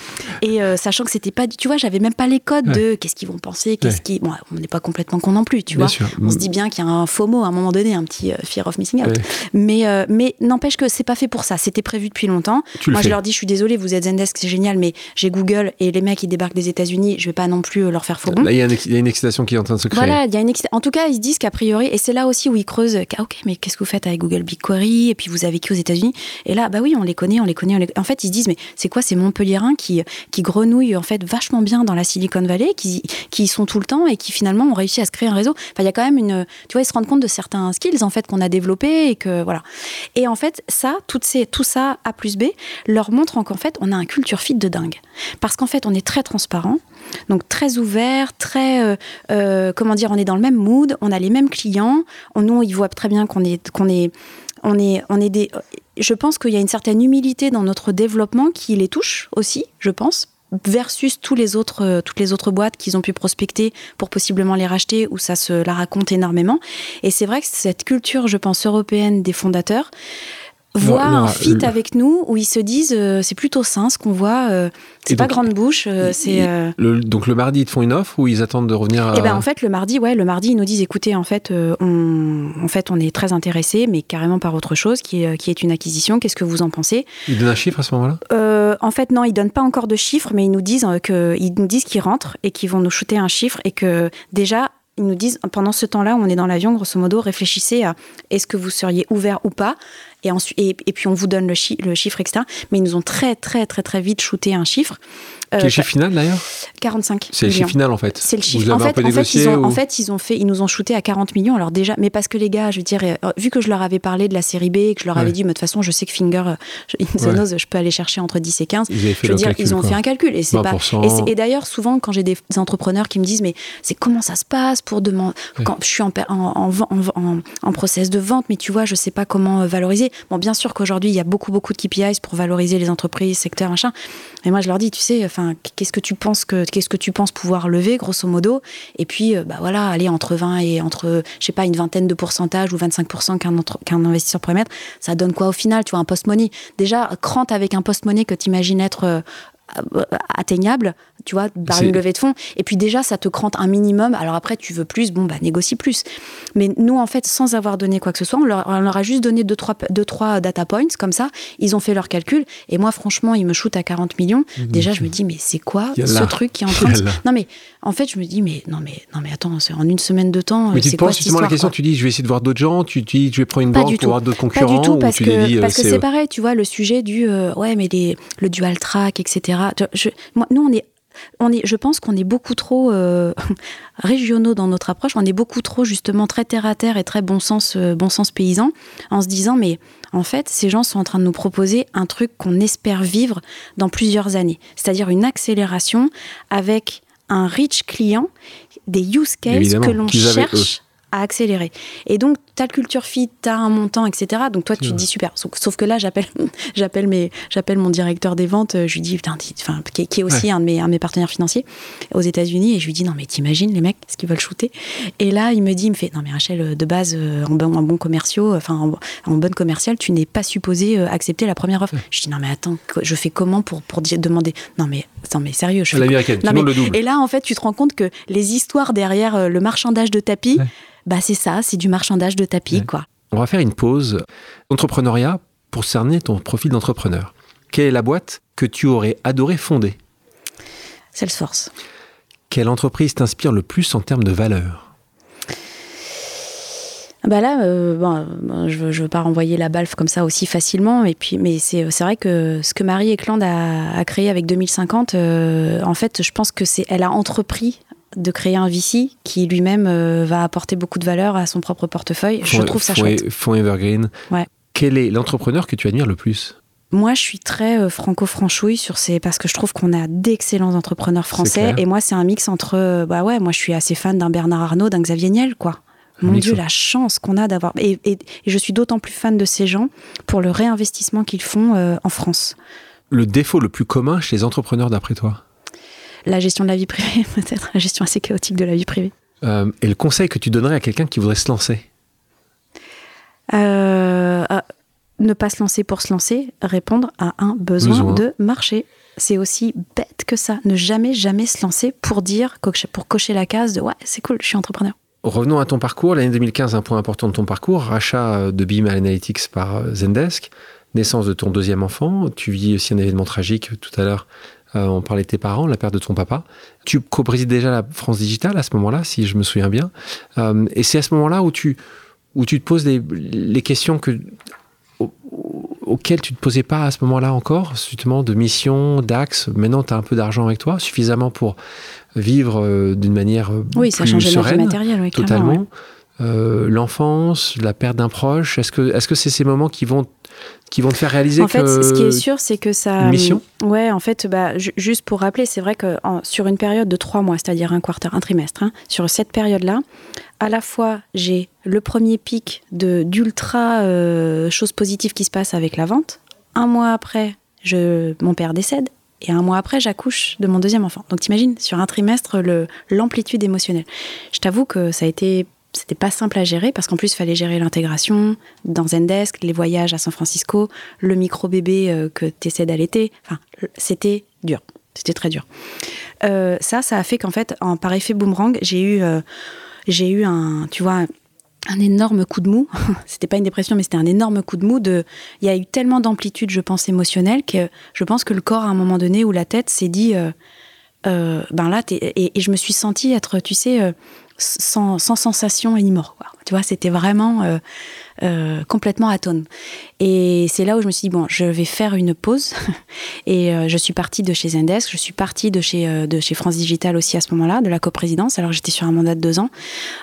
Et euh, sachant que c'était pas. Tu vois, j'avais même pas les codes de qu'est-ce qu'ils vont penser, qu'est-ce qui. Bon, on n'est pas complètement con non plus, tu vois. On se dit bien qu'il y a un faux mot à un moment donné, un petit euh, fear of missing out. Mais, euh, mais n'empêche que c'est pas fait pour ça. C'était prévu depuis longtemps. Moi, je leur dis, je suis désolée, vous êtes Zendesk, c'est génial, mais j'ai Google et les mecs, ils débarquent des États-Unis, je vais pas non plus leur faire faux bon. Là, il y, y, a une excitation qui est en train de se créer. Voilà, il y a une En tout cas, ils se disent qu'a priori, et c'est là aussi où ils creusent, ah, ok, mais qu'est-ce que vous faites avec Google BigQuery Et puis vous avez qui aux États-Unis et là, bah oui, on les connaît, on les connaît. En fait, ils se disent, mais c'est quoi ces Montpelliérains qui, qui grenouillent en fait vachement bien dans la Silicon Valley, qui, qui y sont tout le temps et qui finalement ont réussi à se créer un réseau. Enfin, il y a quand même une, tu vois, ils se rendent compte de certains skills en fait qu'on a développés et que voilà. Et en fait, ça, toutes ces, tout ça A plus B leur montre qu'en fait, on a un culture fit de dingue. Parce qu'en fait, on est très transparent, donc très ouvert, très, euh, euh, comment dire, on est dans le même mood, on a les mêmes clients. Nous, ils voient très bien qu'on est, qu'on est on est, on est des. Je pense qu'il y a une certaine humilité dans notre développement qui les touche aussi, je pense, versus tous les autres, euh, toutes les autres boîtes qu'ils ont pu prospecter pour possiblement les racheter, où ça se la raconte énormément. Et c'est vrai que cette culture, je pense, européenne des fondateurs, voit un fit avec nous où ils se disent euh, c'est plutôt sain ce qu'on voit euh, c'est pas grande bouche euh, c'est donc le mardi ils te font une offre ou ils attendent de revenir à... et eh ben en fait le mardi ouais le mardi ils nous disent écoutez en fait on en fait on est très intéressé mais carrément par autre chose qui est qui est une acquisition. Qu'est-ce que vous en pensez? Ils donnent un chiffre à ce moment-là? En fait non ils donnent pas encore de chiffres mais ils nous disent que ils nous disent qu'ils rentrent et qu'ils vont nous shooter un chiffre et que déjà ils nous disent pendant ce temps-là on est dans l'avion, grosso modo, réfléchissez à est-ce que vous seriez ouvert ou pas et, ensuite, et, puis on vous donne le, le, chiffre, etc. Mais ils nous ont très, très, très, très vite shooté un chiffre. Euh, le chiffre final d'ailleurs 45. C'est le chiffre final en fait. C'est le chiffre. En fait, en, fait, ils ont, en fait, ils ont fait, ils nous ont shooté à 40 millions. Alors déjà, mais parce que les gars, je veux dire, euh, vu que je leur avais parlé de la série B, que je leur avais dit, mais de toute façon, je sais que Finger, euh, je, je peux aller chercher entre 10 et 15. Ils je veux dire, ils ont fait un calcul. Et c'est pas. Et, d'ailleurs, souvent, quand j'ai des entrepreneurs qui me disent, mais c'est comment ça se passe pour demander. Quand je suis en, en, en, en, process de vente, mais tu vois, je sais pas comment valoriser. Bon, bien sûr qu'aujourd'hui, il y a beaucoup, beaucoup de KPIs pour valoriser les entreprises, secteurs, machin. Et moi, je leur dis, tu sais, qu'est-ce que tu penses pouvoir lever grosso modo? Et puis euh, bah voilà aller entre 20 et entre je sais pas une vingtaine de pourcentage ou 25 qu'un qu'un investisseur pourrait mettre ça donne quoi au final tu vois un post money déjà crante avec un post money que tu imagines être euh, atteignable, tu vois, par une levée de fonds. Et puis déjà, ça te crante un minimum. Alors après, tu veux plus, bon, bah négocie plus. Mais nous, en fait, sans avoir donné quoi que ce soit, on leur, a juste donné deux trois, deux, trois data points, comme ça. Ils ont fait leur calcul. Et moi, franchement, ils me shootent à 40 millions. Mmh, déjà, je me dis, mais c'est quoi ce truc qui est en train de... Non, mais en fait, je me dis, mais non, mais, non, mais attends, c'est en une semaine de temps. Mais tu penses justement la question, tu dis, je vais essayer de voir d'autres gens, tu dis, je vais prendre une banque pour voir d'autres concurrents. Pas du tout, parce que parce que c'est pareil, tu vois, le sujet du, euh, ouais, mais les, le dual track, etc. Je, moi, nous, on est on est, je pense qu'on est beaucoup trop euh, régionaux dans notre approche. On est beaucoup trop justement très terre à terre et très bon sens, euh, bon sens paysan, en se disant mais en fait ces gens sont en train de nous proposer un truc qu'on espère vivre dans plusieurs années, c'est-à-dire une accélération avec un rich client, des use cases que l'on cherche à accélérer. Et donc, tu as le culture fit, tu as un montant, etc. Donc, toi, tu te dis super. Sauf, que là, j'appelle, j'appelle, j'appelle mon directeur des ventes, je lui dis, putain, enfin, qui, est aussi un, de mes, un, de mes, partenaires financiers aux États-Unis, et je lui dis, non, mais t'imagines les mecs, ce qu'ils veulent shooter Et là, il me dit, il me fait, non, mais Rachel, de base, euh, en bon, en bon commerciaux, enfin, en, bonne commerciale, tu n'es pas supposé euh, accepter la première offre. Je dis, non, mais attends, je fais comment pour, pour demander? Non, mais, non, mais sérieux, je fais. L'américaine, le double. Et là, en fait, tu te rends compte que les histoires derrière euh, le marchandage de tapis, bah c'est ça, c'est du marchandage de tapis, quoi. On va faire une pause. Entrepreneuriat, pour cerner ton profil d'entrepreneur. Quelle est la boîte que tu aurais adoré fonder? Salesforce. Quelle entreprise t'inspire le plus en termes de valeur? Bah là, euh, bon, je ne veux, pas renvoyer la balfe comme ça aussi facilement, et puis, mais c'est vrai que ce que Marie Eklund a, a créé avec 2050, euh, en fait, je pense que c'est elle a entrepris de créer un VC qui lui-même euh, va apporter beaucoup de valeur à son propre portefeuille. je trouve ça chouette. Fonds Evergreen. Ouais. Quel est l'entrepreneur que tu admires le plus? Moi, je suis très franco-franchouille sur ces parce que je trouve qu'on a d'excellents entrepreneurs français et moi, c'est un mix entre bah ouais, moi, je suis assez fan d'un Bernard Arnault, d'un Xavier Niel, quoi. Mon Dieu, la chance qu'on a d'avoir et, je suis d'autant plus fan de ces gens pour le réinvestissement qu'ils font en France. Le défaut le plus commun chez les entrepreneurs, d'après toi? La gestion de la vie privée, peut-être, la gestion assez chaotique de la vie privée. Euh, et le conseil que tu donnerais à quelqu'un qui voudrait se lancer? Euh, Ne pas se lancer pour se lancer, répondre à un besoin, de marché. C'est aussi bête que ça. Ne jamais, jamais se lancer pour dire, pour cocher la case de ouais, c'est cool, je suis entrepreneur. Revenons à ton parcours. L'année 2015, un point important de ton parcours, rachat de BIM Analytics par Zendesk, naissance de ton deuxième enfant. Tu vis aussi un événement tragique tout à l'heure euh, on parlait de tes parents, la perte de ton papa. Tu co-présides déjà la France Digitale à ce moment-là, si je me souviens bien. Euh, et c'est à ce moment-là où tu, où tu te poses les, questions que, auxquelles tu ne te posais pas à ce moment-là encore, justement, de mission, d'axe. Maintenant, tu as un peu d'argent avec toi, suffisamment pour vivre euh, d'une manière oui, ça plus sereine, matériel, oui, totalement. L'enfance, la perte d'un proche, est-ce que est-ce que c'est ces moments qui vont qui vont te faire réaliser en fait, ce qui est sûr, c'est que ça. Une mission? Ouais, en fait, bah, juste pour rappeler, c'est vrai que sur une période de trois mois, c'est-à-dire un quarter, un trimestre, hein, sur cette période-là, à la fois j'ai le premier pic de d'ultra euh, choses positives qui se passent avec la vente. Un mois après, je, mon père décède. Et un mois après, j'accouche de mon deuxième enfant. Donc t'imagines, sur un trimestre, l'amplitude émotionnelle. Je t'avoue que ça a été c'était pas simple à gérer parce qu'en plus, il fallait gérer l'intégration dans Zendesk, les voyages à San Francisco, le micro-bébé euh, que tu essaies d'allaiter. Enfin, c'était dur. C'était très dur. Euh, ça, ça a fait qu'en fait, par effet boomerang, j'ai eu, euh, j'ai eu un, tu vois, un énorme coup de mou. c'était pas une dépression, mais c'était un énorme coup de mou. De, il y a eu tellement d'amplitude, je pense, émotionnelle que je pense que le corps, à un moment donné, ou la tête s'est dit, ben là, et, et, je me suis sentie être, tu sais sans, sensation et ni mort. Tu vois, c'était vraiment euh, euh, complètement atone. Et c'est là où je me suis dit, bon, je vais faire une pause. et euh, je suis partie de chez Zendesk, je suis partie de chez, de chez France Digital aussi à ce moment-là, de la coprésidence. Alors j'étais sur un mandat de deux ans,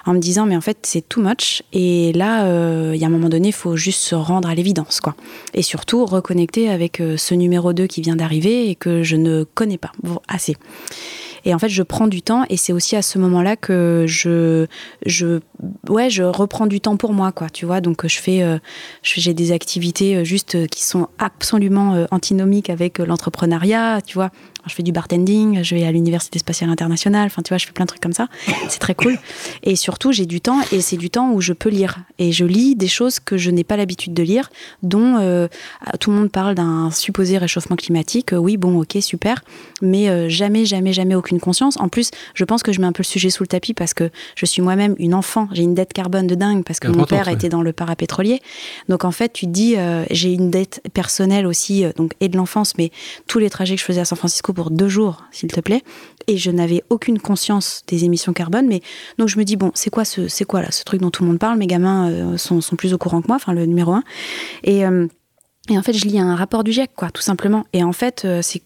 en me disant, mais en fait, c'est too much. Et là, il y a un moment donné, il faut juste se rendre à l'évidence. quoi. Et surtout, reconnecter avec ce numéro 2 qui vient d'arriver et que je ne connais pas assez. Et en fait, je prends du temps et c'est aussi à ce moment-là que je, je, ouais, je reprends du temps pour moi, quoi. Tu vois, donc je fais, euh, j'ai des activités euh, juste qui sont absolument euh, antinomiques avec l'entrepreneuriat, tu vois. je fais du bartending, je vais à l'université spatiale internationale. Enfin, tu vois, je fais plein de trucs comme ça. C'est très cool. Et surtout, j'ai du temps et c'est du temps où je peux lire. Et je lis des choses que je n'ai pas l'habitude de lire, dont euh, tout le monde parle d'un supposé réchauffement climatique. Euh, oui, bon, ok, super. Mais euh, jamais, jamais, jamais aucune conscience. En plus, je pense que je mets un peu le sujet sous le tapis parce que je suis moi-même une enfant. J'ai une dette carbone de dingue parce que mon père était dans le parapétrolier. Donc en fait, tu te dis, j'ai une dette personnelle aussi, donc et de l'enfance, mais tous les trajets que je faisais à San Francisco pour deux jours, s'il te plaît. Et je n'avais aucune conscience des émissions carbone. Mais donc je me dis bon, c'est quoi ce, c'est quoi là, ce truc dont tout le monde parle? Mes gamins euh, sont, sont, plus au courant que moi, enfin le numéro un. Et, euh, et en fait, je lis un rapport du GIEC, quoi, tout simplement. Et en fait, euh, c'est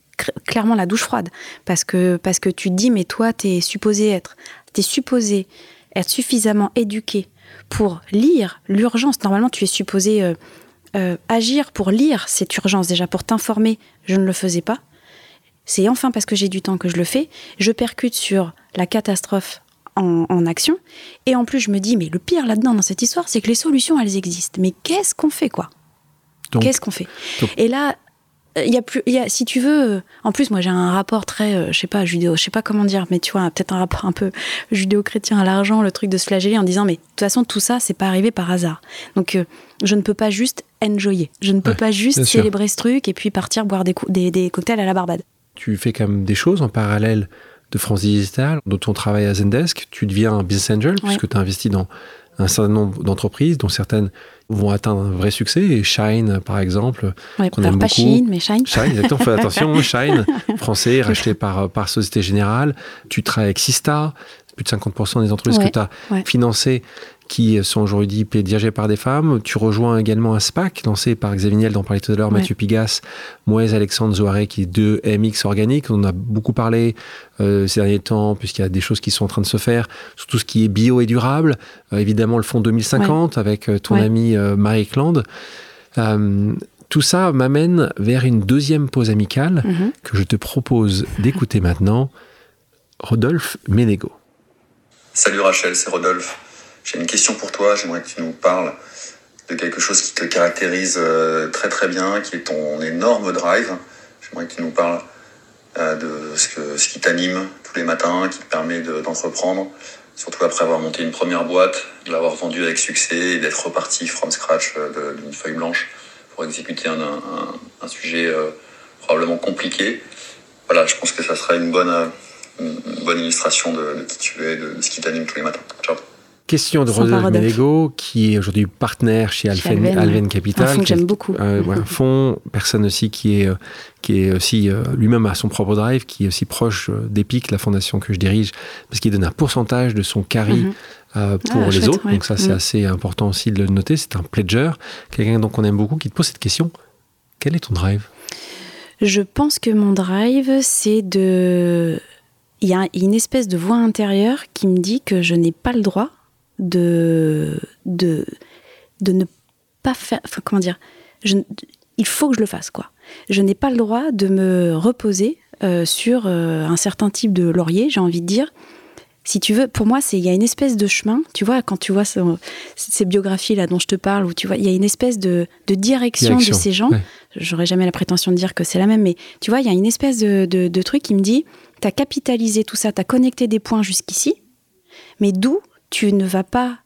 clairement la douche froide parce que parce que tu te dis mais toi, t'es supposé être, t'es supposé être suffisamment éduqué pour lire l'urgence. Normalement, tu es supposé agir pour lire cette urgence déjà pour t'informer. Je ne le faisais pas. C'est enfin parce que j'ai du temps que je le fais. Je percute sur la catastrophe en, action. Et en plus, je me dis, mais le pire là-dedans, dans cette histoire, c'est que les solutions, elles existent. Mais qu'est-ce qu'on fait, quoi? Qu'est-ce qu'on fait? Et là, il y a plus, y a, si tu veux, en plus, moi j'ai un rapport très, euh, je sais pas, judéo, je sais pas comment dire, mais tu vois, peut-être un rapport un peu judéo-chrétien à l'argent, le truc de se flageller en disant, mais de toute façon, tout ça, c'est pas arrivé par hasard. Donc, euh, je ne peux pas juste enjoyer. Je ne peux pas juste célébrer ce truc et puis partir boire des, des, des cocktails à la barbade tu fais quand même des choses en parallèle de France Digital, dont ton travail à Zendesk. Tu deviens un business angel puisque tu as investi dans un certain nombre d'entreprises dont certaines vont atteindre un vrai succès. Et Shine, par exemple, ouais, qu'on aime pas Shine, mais Shine. Shine, exactement. Fais attention, Shine, français, racheté par, par Société Générale. Tu travailles avec Sista, plus de 50% des entreprises que tu as financées qui sont aujourd'hui dirigées par des femmes. Tu rejoins également un SPAC lancé par Xavier Niel, dont on parlait tout à l'heure, Mathieu Pigas, Moïse Alexandre Zoaré, qui est de MX Organique. On a beaucoup parlé euh, ces derniers temps, puisqu'il y a des choses qui sont en train de se faire, sur tout ce qui est bio et durable. Euh, évidemment, le fonds 2050 avec euh, ton ami Marie Cland. tout ça m'amène vers une deuxième pause amicale mm-hmm. que je te propose d'écouter maintenant. Rodolphe Ménégo. Salut Rachel, c'est Rodolphe. J'ai une question pour toi. J'aimerais que tu nous parles de quelque chose qui te caractérise euh, très très bien, qui est ton énorme drive. J'aimerais que tu nous parles euh, de ce, qui t'anime tous les matins, qui te permet d'entreprendre, surtout après avoir monté une première boîte, de l'avoir vendue avec succès et d'être reparti from scratch euh, d'une feuille blanche pour exécuter un, un, sujet probablement compliqué. Voilà, je pense que ça serait une bonne, une bonne illustration de, de qui tu es, de ce qui t'anime tous les matins. Ciao. Question de Rodolphe Ménégo, qui est aujourd'hui partenaire chez Alven, Alven. Capital. Un fonds que j'aime beaucoup. Euh, un fonds, personne aussi qui est, euh, qui est aussi euh, lui-même à son propre drive, qui est aussi proche d'EPIC, la fondation que je dirige, parce qu'il donne un pourcentage de son carry mhm. pour ah, les autres. Donc ça, c'est mhm. assez important aussi de le noter. C'est un pledger, quelqu'un qu'on aime beaucoup, qui te pose cette question. Quel est ton drive? Je pense que mon drive, c'est de... Il y a une espèce de voix intérieure qui me dit que je n'ai pas le droit de, ne pas faire. Enfin, comment dire Il faut que je le fasse, quoi. Je n'ai pas le droit de me reposer euh, sur euh, un certain type de laurier, j'ai envie de dire. Si tu veux, pour moi, il y a une espèce de chemin. Tu vois, quand tu vois ces biographies là dont je te parle, où tu vois, il y a une espèce de, de direction, de ces gens. J'aurais jamais la prétention de dire que c'est la même, mais tu vois, il y a une espèce de, de, de truc qui me dit, tu as capitalisé tout ça, tu as connecté des points jusqu'ici, mais d'où tu ne vas pas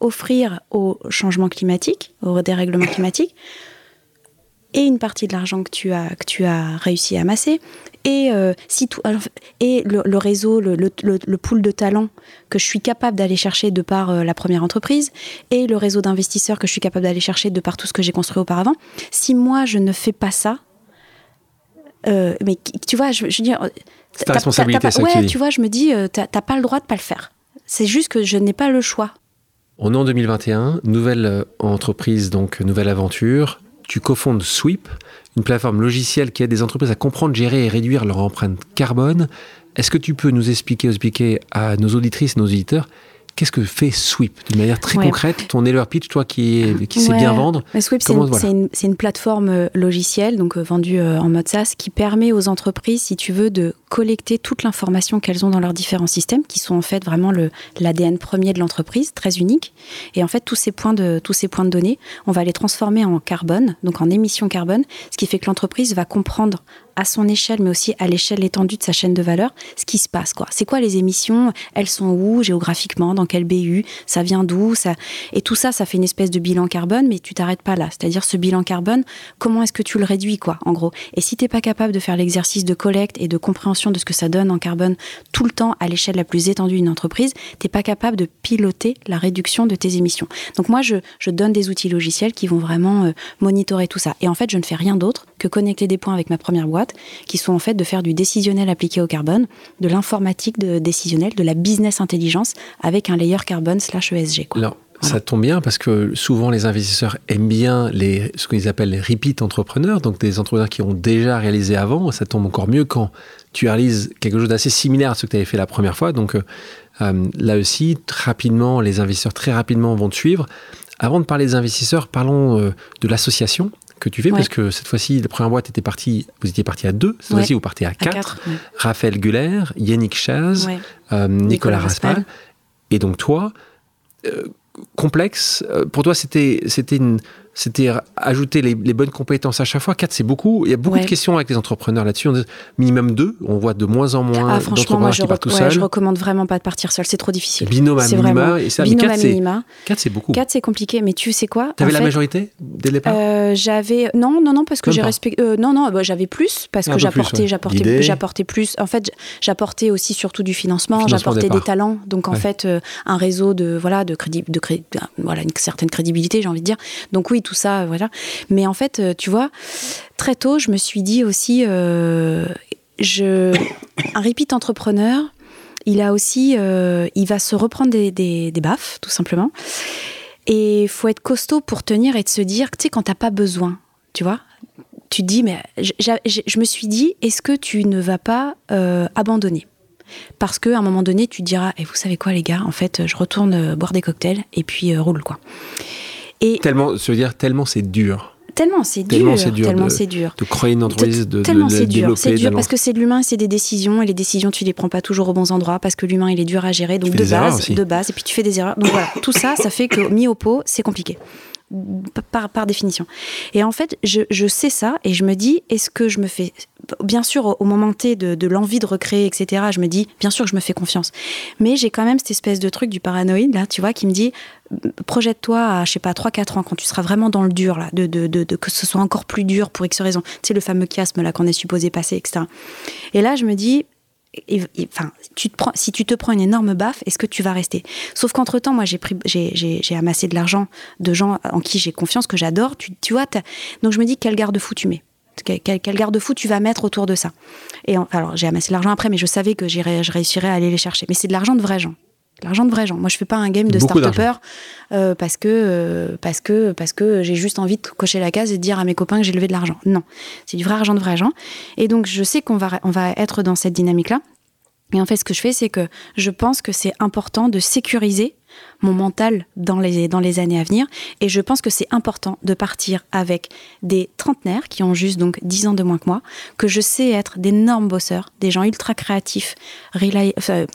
offrir au changement climatique, au dérèglement climatique, et une partie de l'argent que tu as que tu as réussi à amasser et euh, si tout et le, réseau le, le, pool de talents que je suis capable d'aller chercher de par euh, la première entreprise et le réseau d'investisseurs que je suis capable d'aller chercher de par tout ce que j'ai construit auparavant si moi je ne fais pas ça euh, mais tu vois je, je veux dire ta responsabilité ouais tu vois je me dis t'as pas le droit de pas le faire c'est juste que je n'ai pas le choix. On est en 2021, nouvelle entreprise, donc nouvelle aventure. Tu cofondes Sweep, une plateforme logicielle qui aide des entreprises à comprendre, gérer et réduire leur empreinte carbone. Est-ce que tu peux nous expliquer, expliquer à nos auditrices nos auditeurs Qu'est-ce que fait Sweep De manière très concrète, ton leur pitch, toi qui, qui sais bien vendre. Sweep, c'est une, plateforme euh, logicielle, donc euh, vendue euh, en mode SaaS, qui permet aux entreprises, si tu veux, de collecter toute l'information qu'elles ont dans leurs différents systèmes, qui sont en fait vraiment l'ADN premier de l'entreprise, très unique. Et en fait, tous ces, points de, tous ces points de données, on va les transformer en carbone, donc en émissions carbone, ce qui fait que l'entreprise va comprendre à son échelle, mais aussi à l'échelle étendue de sa chaîne de valeur, ce qui se passe. quoi. C'est quoi les émissions? Elles sont où géographiquement? Dans quel BU Ça vient d'où? Ça... Et tout ça, ça fait une espèce de bilan carbone, mais tu t'arrêtes pas là. C'est-à-dire ce bilan carbone, comment est-ce que tu le réduis, quoi, en gros? Et si t'es pas capable de faire l'exercice de collecte et de compréhension de ce que ça donne en carbone tout le temps à l'échelle la plus étendue d'une entreprise, t'es pas capable de piloter la réduction de tes émissions. Donc moi, je, donne des outils logiciels qui vont vraiment euh, monitorer tout ça. Et en fait, je ne fais rien d'autre que connecter des points avec ma première boîte, qui sont en fait de faire du décisionnel appliqué au carbone, de l'informatique de décisionnel, de la business intelligence avec un layer carbone slash ESG. Quoi. Alors, ça tombe bien parce que souvent les investisseurs aiment bien les, ce qu'ils appellent les repeat entrepreneurs, donc des entrepreneurs qui ont déjà réalisé avant. Ça tombe encore mieux quand tu réalises quelque chose d'assez similaire à ce que tu avais fait la première fois. Donc euh, euh, là aussi, rapidement, les investisseurs très rapidement vont te suivre. Avant de parler des investisseurs, parlons euh, de l'association que tu fais, Ouais. parce que cette fois-ci, la première boîte était partie, vous étiez parti à deux, cette Ouais. fois-ci vous partez à À quatre. quatre, ouais. Raphaël Guller, Yannick Chaz, euh, Nicolas, Raspal. Et donc toi, euh, complexe, euh, pour toi c'était c'était une c'était ajouter les, les bonnes compétences à chaque fois. 4, c'est beaucoup. Il y a beaucoup Ouais. de questions avec les entrepreneurs là-dessus. On dit minimum 2. On voit de moins en moins Ah, franchement, moi, d'entrepreneurs je, qui partent tout ouais, je seuls. recommande vraiment pas de partir seul. C'est trop difficile. Binôme à C'est minima. vraiment- Et ça, Binôme 4, à c'est, minima. 4, c'est beaucoup. 4, c'est compliqué, mais tu sais quoi T'avais En la fait, majorité dès le départ? Euh, j'avais non non non parce que j'ai respecté euh, non non bah, j'avais plus parce Un que j'apportais ouais. j'apportais j'apportais plus en fait j'apportais aussi surtout du financement, j'apportais des talents donc en Ouais. fait euh, un réseau de voilà de crédit de cré- voilà une certaine crédibilité j'ai envie de dire donc oui tout ça voilà. Mais en fait euh, tu vois très tôt je me suis dit aussi euh, je un repeat entrepreneur il a aussi euh, il va se reprendre des, des, baffes tout simplement. Et faut être costaud pour tenir et de se dire, tu sais, quand t'as pas besoin, tu vois, tu te dis, mais je me suis dit, est-ce que tu ne vas pas abandonner? Parce qu'à un moment donné, tu te diras, et vous savez quoi, les gars, en fait, je retourne boire des cocktails et puis roule, quoi. Et Tellement, se dire tellement c'est dur. Tellement c'est dur, Tellement c'est dur tellement de- c'est dur. de créer une entreprise, de, de, Tellement de la dur, développer. c'est dur parce que c'est de l'humain, c'est des décisions et les décisions tu les prends pas toujours aux bons endroits parce que l'humain il est dur à gérer. Donc de base, de base et puis tu fais des erreurs. Donc voilà tout ça ça fait que mis au pot c'est compliqué par, par définition. Et en fait, je, je sais ça et je me dis, est-ce que je me fais... Bien sûr, au, moment T de, de l'envie de recréer, etc., je me dis, bien sûr que je me fais confiance. Mais j'ai quand même cette espèce de truc du paranoïde, là, tu vois, qui me dit, projette-toi à, je sais pas, 3-4 ans, quand tu seras vraiment dans le dur, là, de, de, de, que ce soit encore plus dur pour X raisons. Tu sais, le fameux chiasme, là, qu'on est supposé passer, etc. Et là, je me dis, enfin, si tu te prends une énorme baffe, est-ce que tu vas rester? Sauf qu'entre temps, moi, j'ai pris, j'ai, amassé de l'argent de gens en qui j'ai confiance, que j'adore. Tu, vois, donc je me dis quel garde-fou tu mets? Quel, garde-fou tu vas mettre autour de ça? Et alors, j'ai amassé de l'argent après, mais je savais que je réussirais à aller les chercher. Mais c'est de l'argent de vrais gens. L'argent de vrais gens. Moi, je fais pas un game de Beaucoup start euh, parce que euh, parce que parce que j'ai juste envie de cocher la case et de dire à mes copains que j'ai levé de l'argent. Non, c'est du vrai argent de vrais gens. Et donc, je sais qu'on va on va être dans cette dynamique-là. Et en fait, ce que je fais, c'est que je pense que c'est important de sécuriser mon mental dans les, dans les années à venir. Et je pense que c'est important de partir avec des trentenaires qui ont juste donc 10 ans de moins que moi, que je sais être d'énormes bosseurs, des gens ultra créatifs,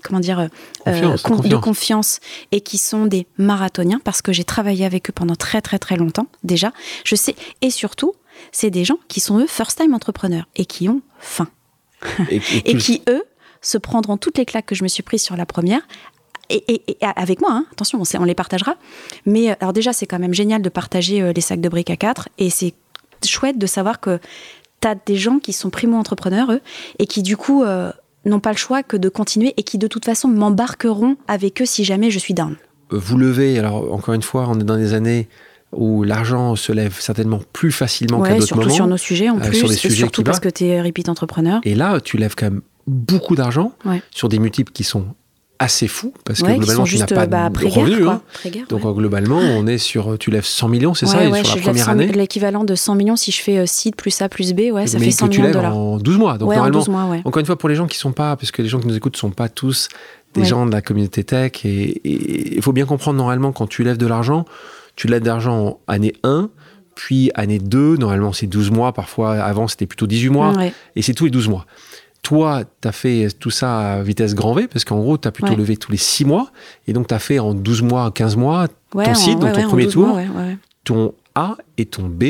comment dire, euh, Confiance, de confiance. et qui sont des marathoniens parce que j'ai travaillé avec eux pendant très très très longtemps déjà. Je sais, et surtout, c'est des gens qui sont eux first time entrepreneurs et qui ont faim Et, et qui, eux, se prendront toutes les claques que je me suis prises sur la première. Et, et- et avec moi, hein, attention, on, les partagera. Mais euh, alors déjà, c'est quand même génial de partager euh, les sacs de briques à quatre. Et c'est chouette de savoir que tu as des gens qui sont primo-entrepreneurs, eux, et qui du coup euh, n'ont pas le choix que de continuer et qui de toute façon m'embarqueront avec eux si jamais je suis down. vous levez, alors encore une fois, on est dans des années où l'argent se lève certainement plus facilement qu'à Ouais, d'autres surtout moments. sur nos sujets en euh, plus, sur des et sujets surtout parce que tu es repeat entrepreneur. Et là, tu lèves quand même beaucoup d'argent Ouais. sur des multiples qui sont assez fous parce que Ouais, globalement, tu n'as pas euh, bah, de revenus. hein. Donc ouais. euh, globalement, on est sur, tu lèves 100 millions, c'est ça, et sur je la première 100 année. L'équivalent de 100 millions si je fais euh, seed plus A plus B, ouais, ça mais fait que 100 tu millions lèves dollars. en 12 mois. Donc ouais, en normalement, 12 mois, encore une fois, pour les gens qui sont pas, parce que les gens qui nous écoutent sont pas tous des gens de la communauté tech, et il faut bien comprendre normalement quand tu lèves de l'argent, tu lèves de l'argent en année 1, puis année 2, normalement c'est 12 mois, parfois avant c'était plutôt 18 mois, et c'est tous les 12 mois. Toi, tu as fait tout ça à vitesse grand V, parce qu'en gros, tu as plutôt Ouais. levé tous les 6 mois, et donc tu as fait en 12 mois, 15 mois, Ouais, ton site, ouais, dans ton premier 12 tour, mois, ton A et ton B,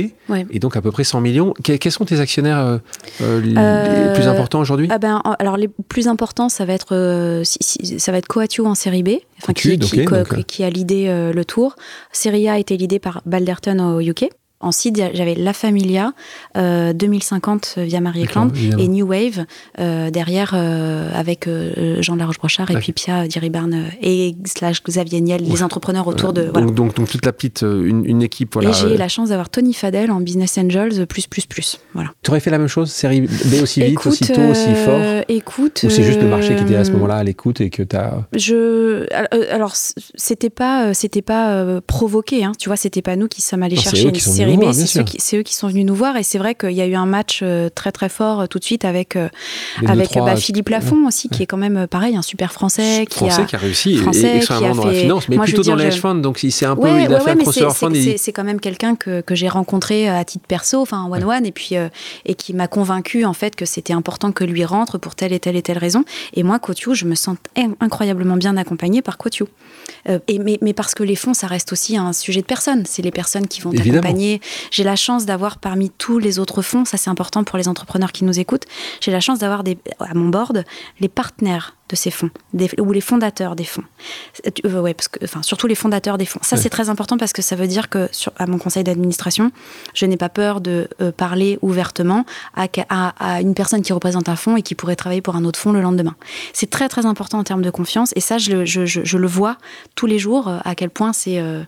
et donc à peu près 100 millions. Que- quels sont tes actionnaires euh, euh, les Euh, plus importants aujourd'hui? Ah ben, en- alors les plus importants, ça va être, euh, si- si- ça va être Coatue en série B, enfin, qui, qui, donc, a l'idée le tour. Série A a été l'idée par Balderton au UK. Ensuite, j'avais La Familia, euh, 2050 via Marie D'accord, Eklund, évidemment. et New Wave euh, derrière euh, avec euh, Jean Laroche-Brochard et D'accord. puis Pia Diribarne euh, et slash Xavier Niel, les entrepreneurs autour de. Euh, voilà. donc, donc, donc toute la petite, euh, une, une équipe. Voilà, et j'ai euh, la chance d'avoir Tony Fadel en Business Angels euh, plus plus plus. Voilà. Tu aurais fait la même chose, série B aussi vite, Écoute, aussi tôt, aussi euh, fort Écoute. Ou c'est juste le marché qui était à ce euh, moment-là à l'écoute et que tu as. Je euh, alors c'était pas euh, c'était pas euh, provoqué hein, tu vois c'était pas nous qui sommes allés Non, chercher une série c'est c'est eux qui sont venus nous voir et c'est vrai qu'il y a eu un match euh, très très fort euh, tout de suite avec euh, les avec bah, Philippe Lafont aussi qui est quand même pareil un super français qui français a qui a réussi français extrêmement a dans la fait- finance, mais Moi, plutôt dans je- hedge funds. Donc il s'est un peu, Ouais, il c'est- c'est fund. c'est- c'est quand même quelqu'un que, que j'ai rencontré à titre perso, enfin one one, et puis euh, et qui m'a convaincu en fait que c'était important que lui rentre pour telle et telle et telle raison. Et moi, Cotiu, je me sens in- incroyablement bien accompagnée par Cotiu. Euh, et mais, mais parce que les fonds, ça reste aussi un sujet de personnes. C'est les personnes qui vont Évidemment. J'ai la chance d'avoir parmi tous les autres fonds, ça c'est important pour les entrepreneurs qui nous écoutent. J'ai la chance d'avoir à mon board les partenaires de ces fonds des- ou les fondateurs des fonds. Euh, euh, ouais, parce que, enfin, surtout les fondateurs des fonds. Ça, Ouais. c'est très important parce que ça veut dire que sur, à mon conseil d'administration, je n'ai pas peur de euh, parler ouvertement à, à- à une personne qui représente un fonds et qui pourrait travailler pour un autre fonds le lendemain. C'est très, très important en termes de confiance et ça, je, le- je, je- je le vois tous les jours euh, à quel point c'est euh,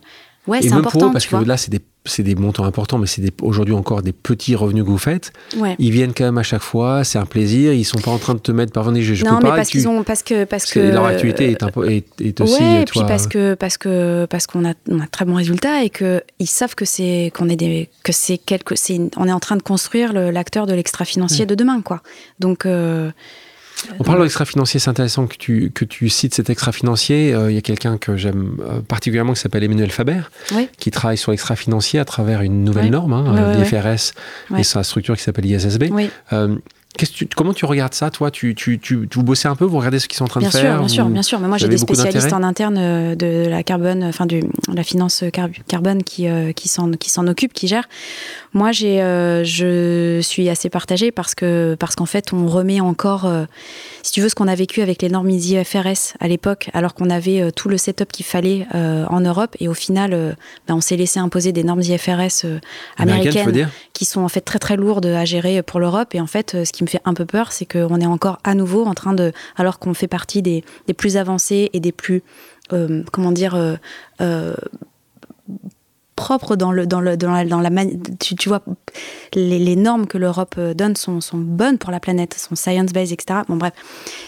ouais, c'est important. pour eux, parce tu que vois. là, c'est des, c'est des montants importants, mais c'est aujourd'hui encore des petits revenus que vous faites. Ouais. Ils viennent quand même à chaque fois, c'est un plaisir. Ils sont pas en train de te mettre par je, je non, peux mais pas. parce qu'ils ont, parce que, parce que leur activité est, peu- est, est aussi. ouais, et puis parce que parce que parce qu'on a on a de très bons résultats et que ils savent que c'est qu'on est des que c'est quelque c'est on est en train de construire le- l'acteur de l'extra financier de demain quoi. Donc euh, On parle d'extra-financier, c'est intéressant que tu, que tu cites cet extra-financier. Euh, Il y a quelqu'un que j'aime euh, particulièrement qui s'appelle Emmanuel Faber, Oui. qui travaille sur l'extra-financier à travers une nouvelle norme, hein, euh, ouais, l'IFRS, Ouais. et sa structure qui s'appelle ISSB. oui, Euh, tu- comment tu regardes ça, toi? Tu, tu, Vous bossez un peu, vous regardez ce qu'ils sont en train bien de sûr, faire bien sûr, bien sûr. Mais moi j'ai des spécialistes en interne euh, de la carbone, enfin du la finance car- carbone qui euh, qui s'en qui s'en occupe, qui gère. Moi j'ai euh, je suis assez partagée parce que parce qu'en fait on remet encore euh, si tu veux, ce qu'on a vécu avec les normes IFRS à l'époque, alors qu'on avait tout le setup qu'il fallait en Europe, et au final, ben, on s'est laissé imposer des normes IFRS américaines dire? qui sont en fait très très lourdes à gérer pour l'Europe. Et en fait, ce qui me fait un peu peur, c'est qu'on est encore à nouveau en train de, alors qu'on fait partie des, plus avancés et des plus, euh, comment dire, euh, euh, propres dans le dans le dans la, dans tu, vois les, normes que l'Europe euh, donne sont, bonnes pour la planète sont science based etc bon bref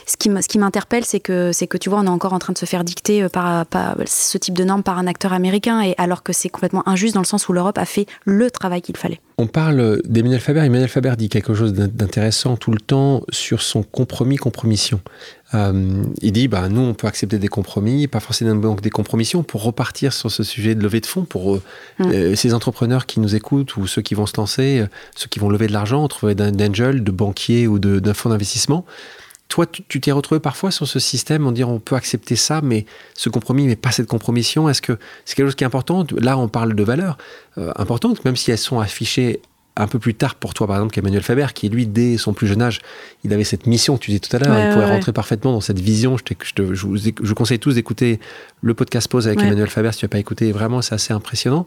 ce qui ce qui m'interpelle c'est que c'est que tu vois on est encore en train de se faire dicter par, par ce type de normes par un acteur américain et alors que c'est complètement injuste dans le sens où l'Europe a fait le travail qu'il fallait On parle d'Emmanuel Faber. Emmanuel Faber dit quelque chose d'in- d'intéressant tout le temps sur son compromis, compromission. Euh, il dit, bah, nous, on peut accepter des compromis, pas forcément donc des compromissions, pour repartir sur ce sujet de levée de fonds, pour euh, Mm. euh, ces entrepreneurs qui nous écoutent ou ceux qui vont se lancer, ceux qui vont lever de l'argent, trouver d'un d'angel, de banquier ou d'un fonds d'investissement. Toi, tu t'es retrouvé parfois sur ce système en disant on peut accepter ça, mais ce compromis, mais pas cette compromission. Est-ce que c'est quelque chose qui est important? Là, on parle de valeurs euh, importantes, même si elles sont affichées un peu plus tard pour toi, par exemple, qu'Emmanuel Faber, qui lui, dès son plus jeune âge, il avait cette mission, tu disais tout à l'heure, Ouais, il pourrait ouais, rentrer parfaitement dans cette vision. Je, te- je vous, je vous conseille tous d'écouter le podcast Pause avec. Emmanuel Faber, si tu n'as pas écouté, vraiment, c'est assez impressionnant.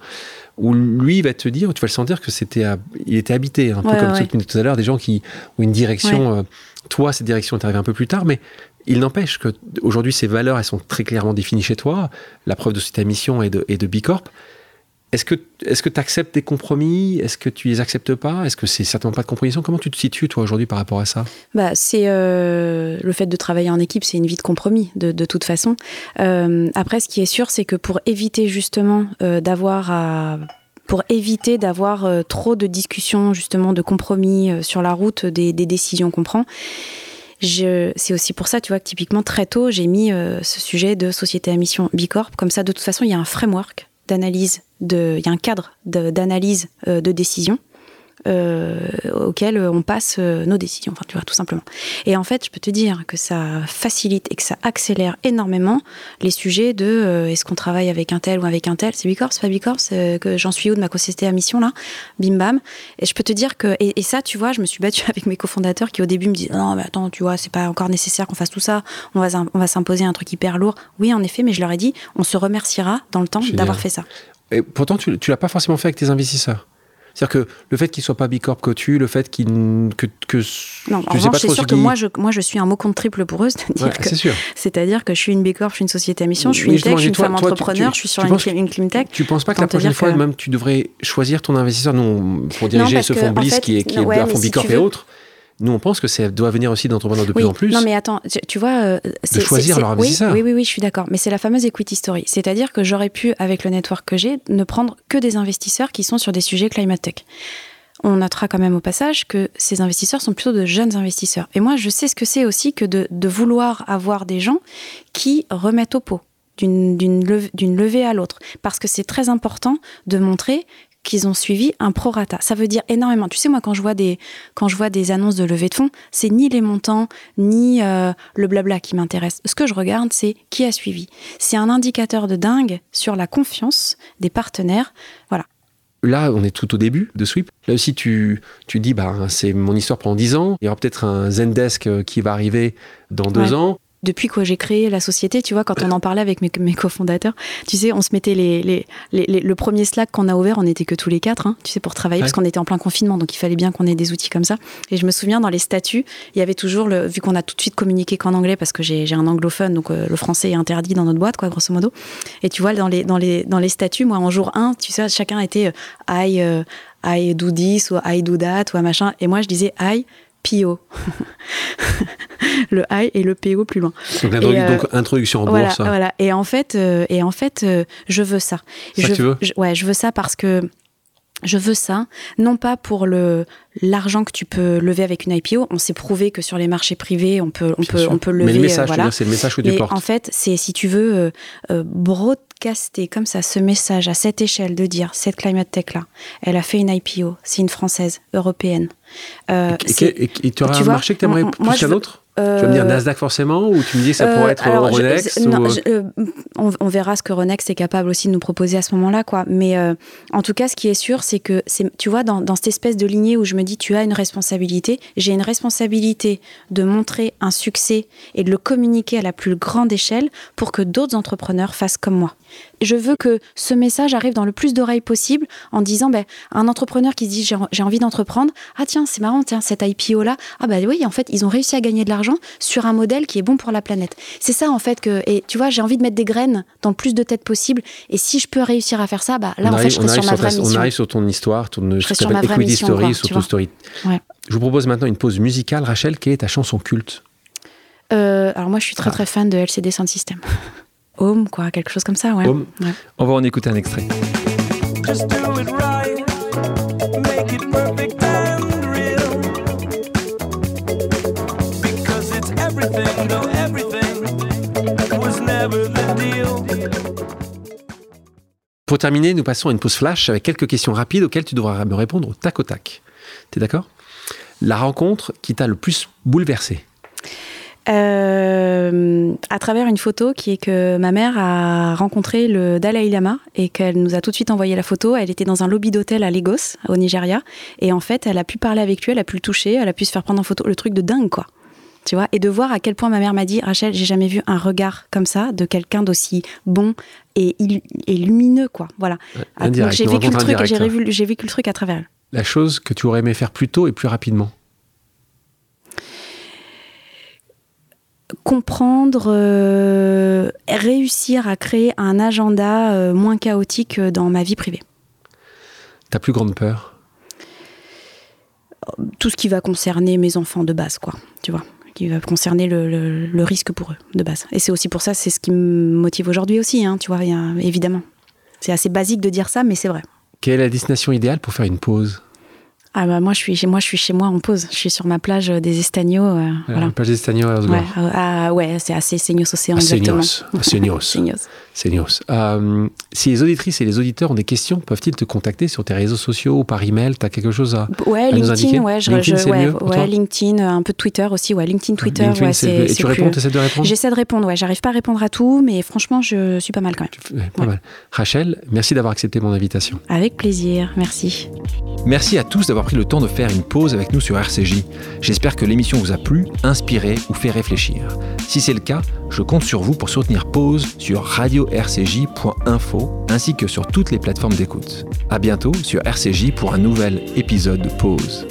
Où lui va te dire, tu vas le sentir que c'était, il était habité, un peu comme ce que tu disais tout à l'heure, des gens qui ont une direction. euh, toi, cette direction est arrivée un peu plus tard, mais il n'empêche que aujourd'hui, ces valeurs, elles sont très clairement définies chez toi. La preuve de ta mission et de, et de Bicorp. Est-ce que est-ce que tu acceptes des compromis? Est-ce que tu les acceptes pas? Est-ce que c'est certainement pas de compromission? Comment tu te situes toi aujourd'hui par rapport à ça? Bah, c'est euh, le fait de travailler en équipe, c'est une vie de compromis de, toute façon. Euh, après, ce qui est sûr, c'est que pour éviter justement euh, d'avoir pour éviter d'avoir trop de discussions, justement, de compromis sur la route des, décisions qu'on prend. C'est aussi pour ça, tu vois, que typiquement, très tôt, j'ai mis ce sujet de société à mission Bicorp. Comme ça, de toute façon, il y a un framework d'analyse, il y a un cadre d'analyse euh, de décision euh, auxquels on passe euh, nos décisions, enfin tu vois, tout simplement. Et en fait, je peux te dire que ça facilite et que ça accélère énormément les sujets de euh, est-ce qu'on travaille avec un tel ou avec un tel, c'est Bicorp, c'est pas Bicorp, que j'en suis où de ma société à mission là, bim bam. Et je peux te dire que, et, ça, tu vois, je me suis battue avec mes cofondateurs qui au début me disent non, mais attends, tu vois, c'est pas encore nécessaire qu'on fasse tout ça, on va, on va s'imposer un truc hyper lourd. Oui, en effet, mais je leur ai dit, on se remerciera dans le temps d'avoir fait ça. Et pourtant, tu, tu l'as pas forcément fait avec tes investisseurs. C'est-à-dire que le fait qu'il soit pas bicorp cotu, le fait qu'il que, que non, en revanche, c'est sûr que moi je moi je suis un mot compte triple pour eux, c'est-à-dire c'est-à-dire que je suis une bicorp, je suis une société à mission, je suis une tech, je suis une femme entrepreneur, je suis sur une, une tech. Tu penses pas que la prochaine fois même tu devrais choisir ton investisseur non pour diriger ce fonds Bliss qui est qui est un fonds bicorp et autres nous, on pense que ça doit venir aussi d'entrepreneurs de plus en plus. Non, mais attends, tu, vois. Euh, de choisir leur investisseur. Oui, oui, oui, je suis d'accord. Mais c'est la fameuse equity story. C'est-à-dire que j'aurais pu, avec le network que j'ai, ne prendre que des investisseurs qui sont sur des sujets climate tech. On notera quand même au passage que ces investisseurs sont plutôt de jeunes investisseurs. Et moi, je sais ce que c'est aussi que de, de vouloir avoir des gens qui remettent au pot d'une levée à l'autre. Parce que c'est très important de montrer qu'ils ont suivi un prorata. Ça veut dire énormément. Tu sais, moi, quand je vois des, quand je vois des annonces de levée de fonds, c'est ni les montants, ni euh, le blabla qui m'intéresse. Ce que je regarde, c'est qui a suivi. C'est un indicateur de dingue sur la confiance des partenaires. Voilà. Là, on est tout au début de Sweep. Là aussi, tu, tu dis, bah, c'est mon histoire pendant 10 ans. Il y aura peut-être un Zendesk euh, qui va arriver dans deux ans depuis que j'ai créé la société, tu vois, quand on en parlait avec mes, mes cofondateurs, tu sais, on se mettait les, les, les, le premier Slack qu'on a ouvert, on n'était que tous les quatre, hein, tu sais, pour travailler, parce qu'on était en plein confinement, donc il fallait bien qu'on ait des outils comme ça. Et je me souviens, dans les statuts, il y avait toujours, le, vu qu'on a tout de suite communiqué qu'en anglais, parce que j'ai un anglophone, donc euh, le français est interdit dans notre boîte, quoi, grosso modo. Et tu vois, dans les, dans les, dans les statuts, moi, en jour 1, tu sais, chacun était euh, I, euh, I do this, ou I do that, ou machin. Et moi, je disais I, PO. le I et le PO plus loin. Donc, euh, introduction en voilà, bourse. Voilà. Et en fait, euh, et en fait euh, je veux ça. ça je, tu veux Ouais, je veux ça parce que je veux ça, non pas pour le l'argent que tu peux lever avec une IPO. On s'est prouvé que sur les marchés privés, on peut on peut on peut lever. Mais le message, c'est le message que tu Mais portes. En fait, c'est si tu veux broadcaster comme ça ce message à cette échelle de dire cette climate tech là, elle a fait une IPO, c'est une française européenne. Euh, et, tu auras un marché que tu aimerais plus qu'un autre? Tu vas me dire euh, Nasdaq forcément ou tu me dis que ça pourrait euh, être Ronex on, verra ce que Ronex est capable aussi de nous proposer à ce moment-là. quoi. Mais en tout cas, ce qui est sûr, c'est que, tu vois, dans, dans, cette espèce de lignée où je me dis tu as une responsabilité, j'ai une responsabilité de montrer un succès et de le communiquer à la plus grande échelle pour que d'autres entrepreneurs fassent comme moi. Je veux que ce message arrive dans le plus d'oreilles possible en disant ben, un entrepreneur qui se dit j'ai envie d'entreprendre, ah tiens, c'est marrant, tiens, cette IPO-là, ah bah oui, en fait, ils ont réussi à gagner de l'argent sur un modèle qui est bon pour la planète. C'est ça, en fait, que, et tu vois, j'ai envie de mettre des graines dans le plus de têtes possible. Et si je peux réussir à faire ça, bah là, en fait, je serai sur ma vraie mission. On arrive sur ton histoire, ton ce sur ma story, sur ton story. Je vous propose maintenant une pause musicale. Rachel, quelle est ta chanson culte? Euh, Alors moi, je suis très ah. très fan de LCD Sound System. Home, quoi, quelque chose comme ça, ouais. Home. On va en écouter un extrait. Pour terminer, nous passons à une pause flash avec quelques questions rapides auxquelles tu devras me répondre au tac au tac. T'es d'accord? La rencontre qui t'a le plus bouleversé? Euh, à travers une photo qui est que ma mère a rencontré le Dalai Lama et qu'elle nous a tout de suite envoyé la photo. Elle était dans un lobby d'hôtel à Lagos, au Nigeria, et en fait, elle a pu parler avec lui, elle a pu le toucher, elle a pu se faire prendre en photo. Le truc de dingue, quoi. Tu vois, et de voir à quel point ma mère m'a dit, Rachel, j'ai jamais vu un regard comme ça de quelqu'un d'aussi bon et, lumineux, quoi. Voilà. j'ai vécu le truc, j'ai vécu le truc à travers elle. La chose que tu aurais aimé faire plus tôt et plus rapidement. Comprendre, euh, réussir à créer un agenda euh, moins chaotique euh, dans ma vie privée. Ta plus grande peur? Tout ce qui va concerner mes enfants de base, quoi. Tu vois qui va concerner le, risque pour eux de base. Et c'est aussi pour ça, c'est ce qui me motive aujourd'hui aussi, hein, tu vois, évidemment. C'est assez basique de dire ça, mais c'est vrai. Quelle est la destination idéale pour faire une pause? Ah bah moi je suis chez moi, je suis chez moi en pause. Je suis sur ma plage des Estagnos. euh, voilà. La plage des Stagnos à Osgore. Ouais, euh, ah, ouais, c'est assez Seignos Océan exactement. Seignos. Euh, si les auditrices et les auditeurs ont des questions, peuvent-ils te contacter sur tes réseaux sociaux ou par email? Tu as quelque chose à. Ouais, À nous indiquer? LinkedIn, ouais, je, LinkedIn, je- ouais, mieux ouais, LinkedIn, euh, un peu de Twitter aussi, ouais, LinkedIn, Twitter, LinkedIn, ouais, c'est- c'est. Et tu réponds, tu essaies de répondre? J'essaie de répondre, ouais, j'arrive pas à répondre à tout, mais franchement, je suis pas mal quand même. Pas mal. Rachel, merci d'avoir accepté mon invitation. Avec plaisir, merci. Merci à tous pris le temps de faire une pause avec nous sur RCJ. J'espère que l'émission vous a plu, inspiré ou fait réfléchir. Si c'est le cas, je compte sur vous pour soutenir Pause sur radio-rcj.info ainsi que sur toutes les plateformes d'écoute. À bientôt sur RCJ pour un nouvel épisode de Pause.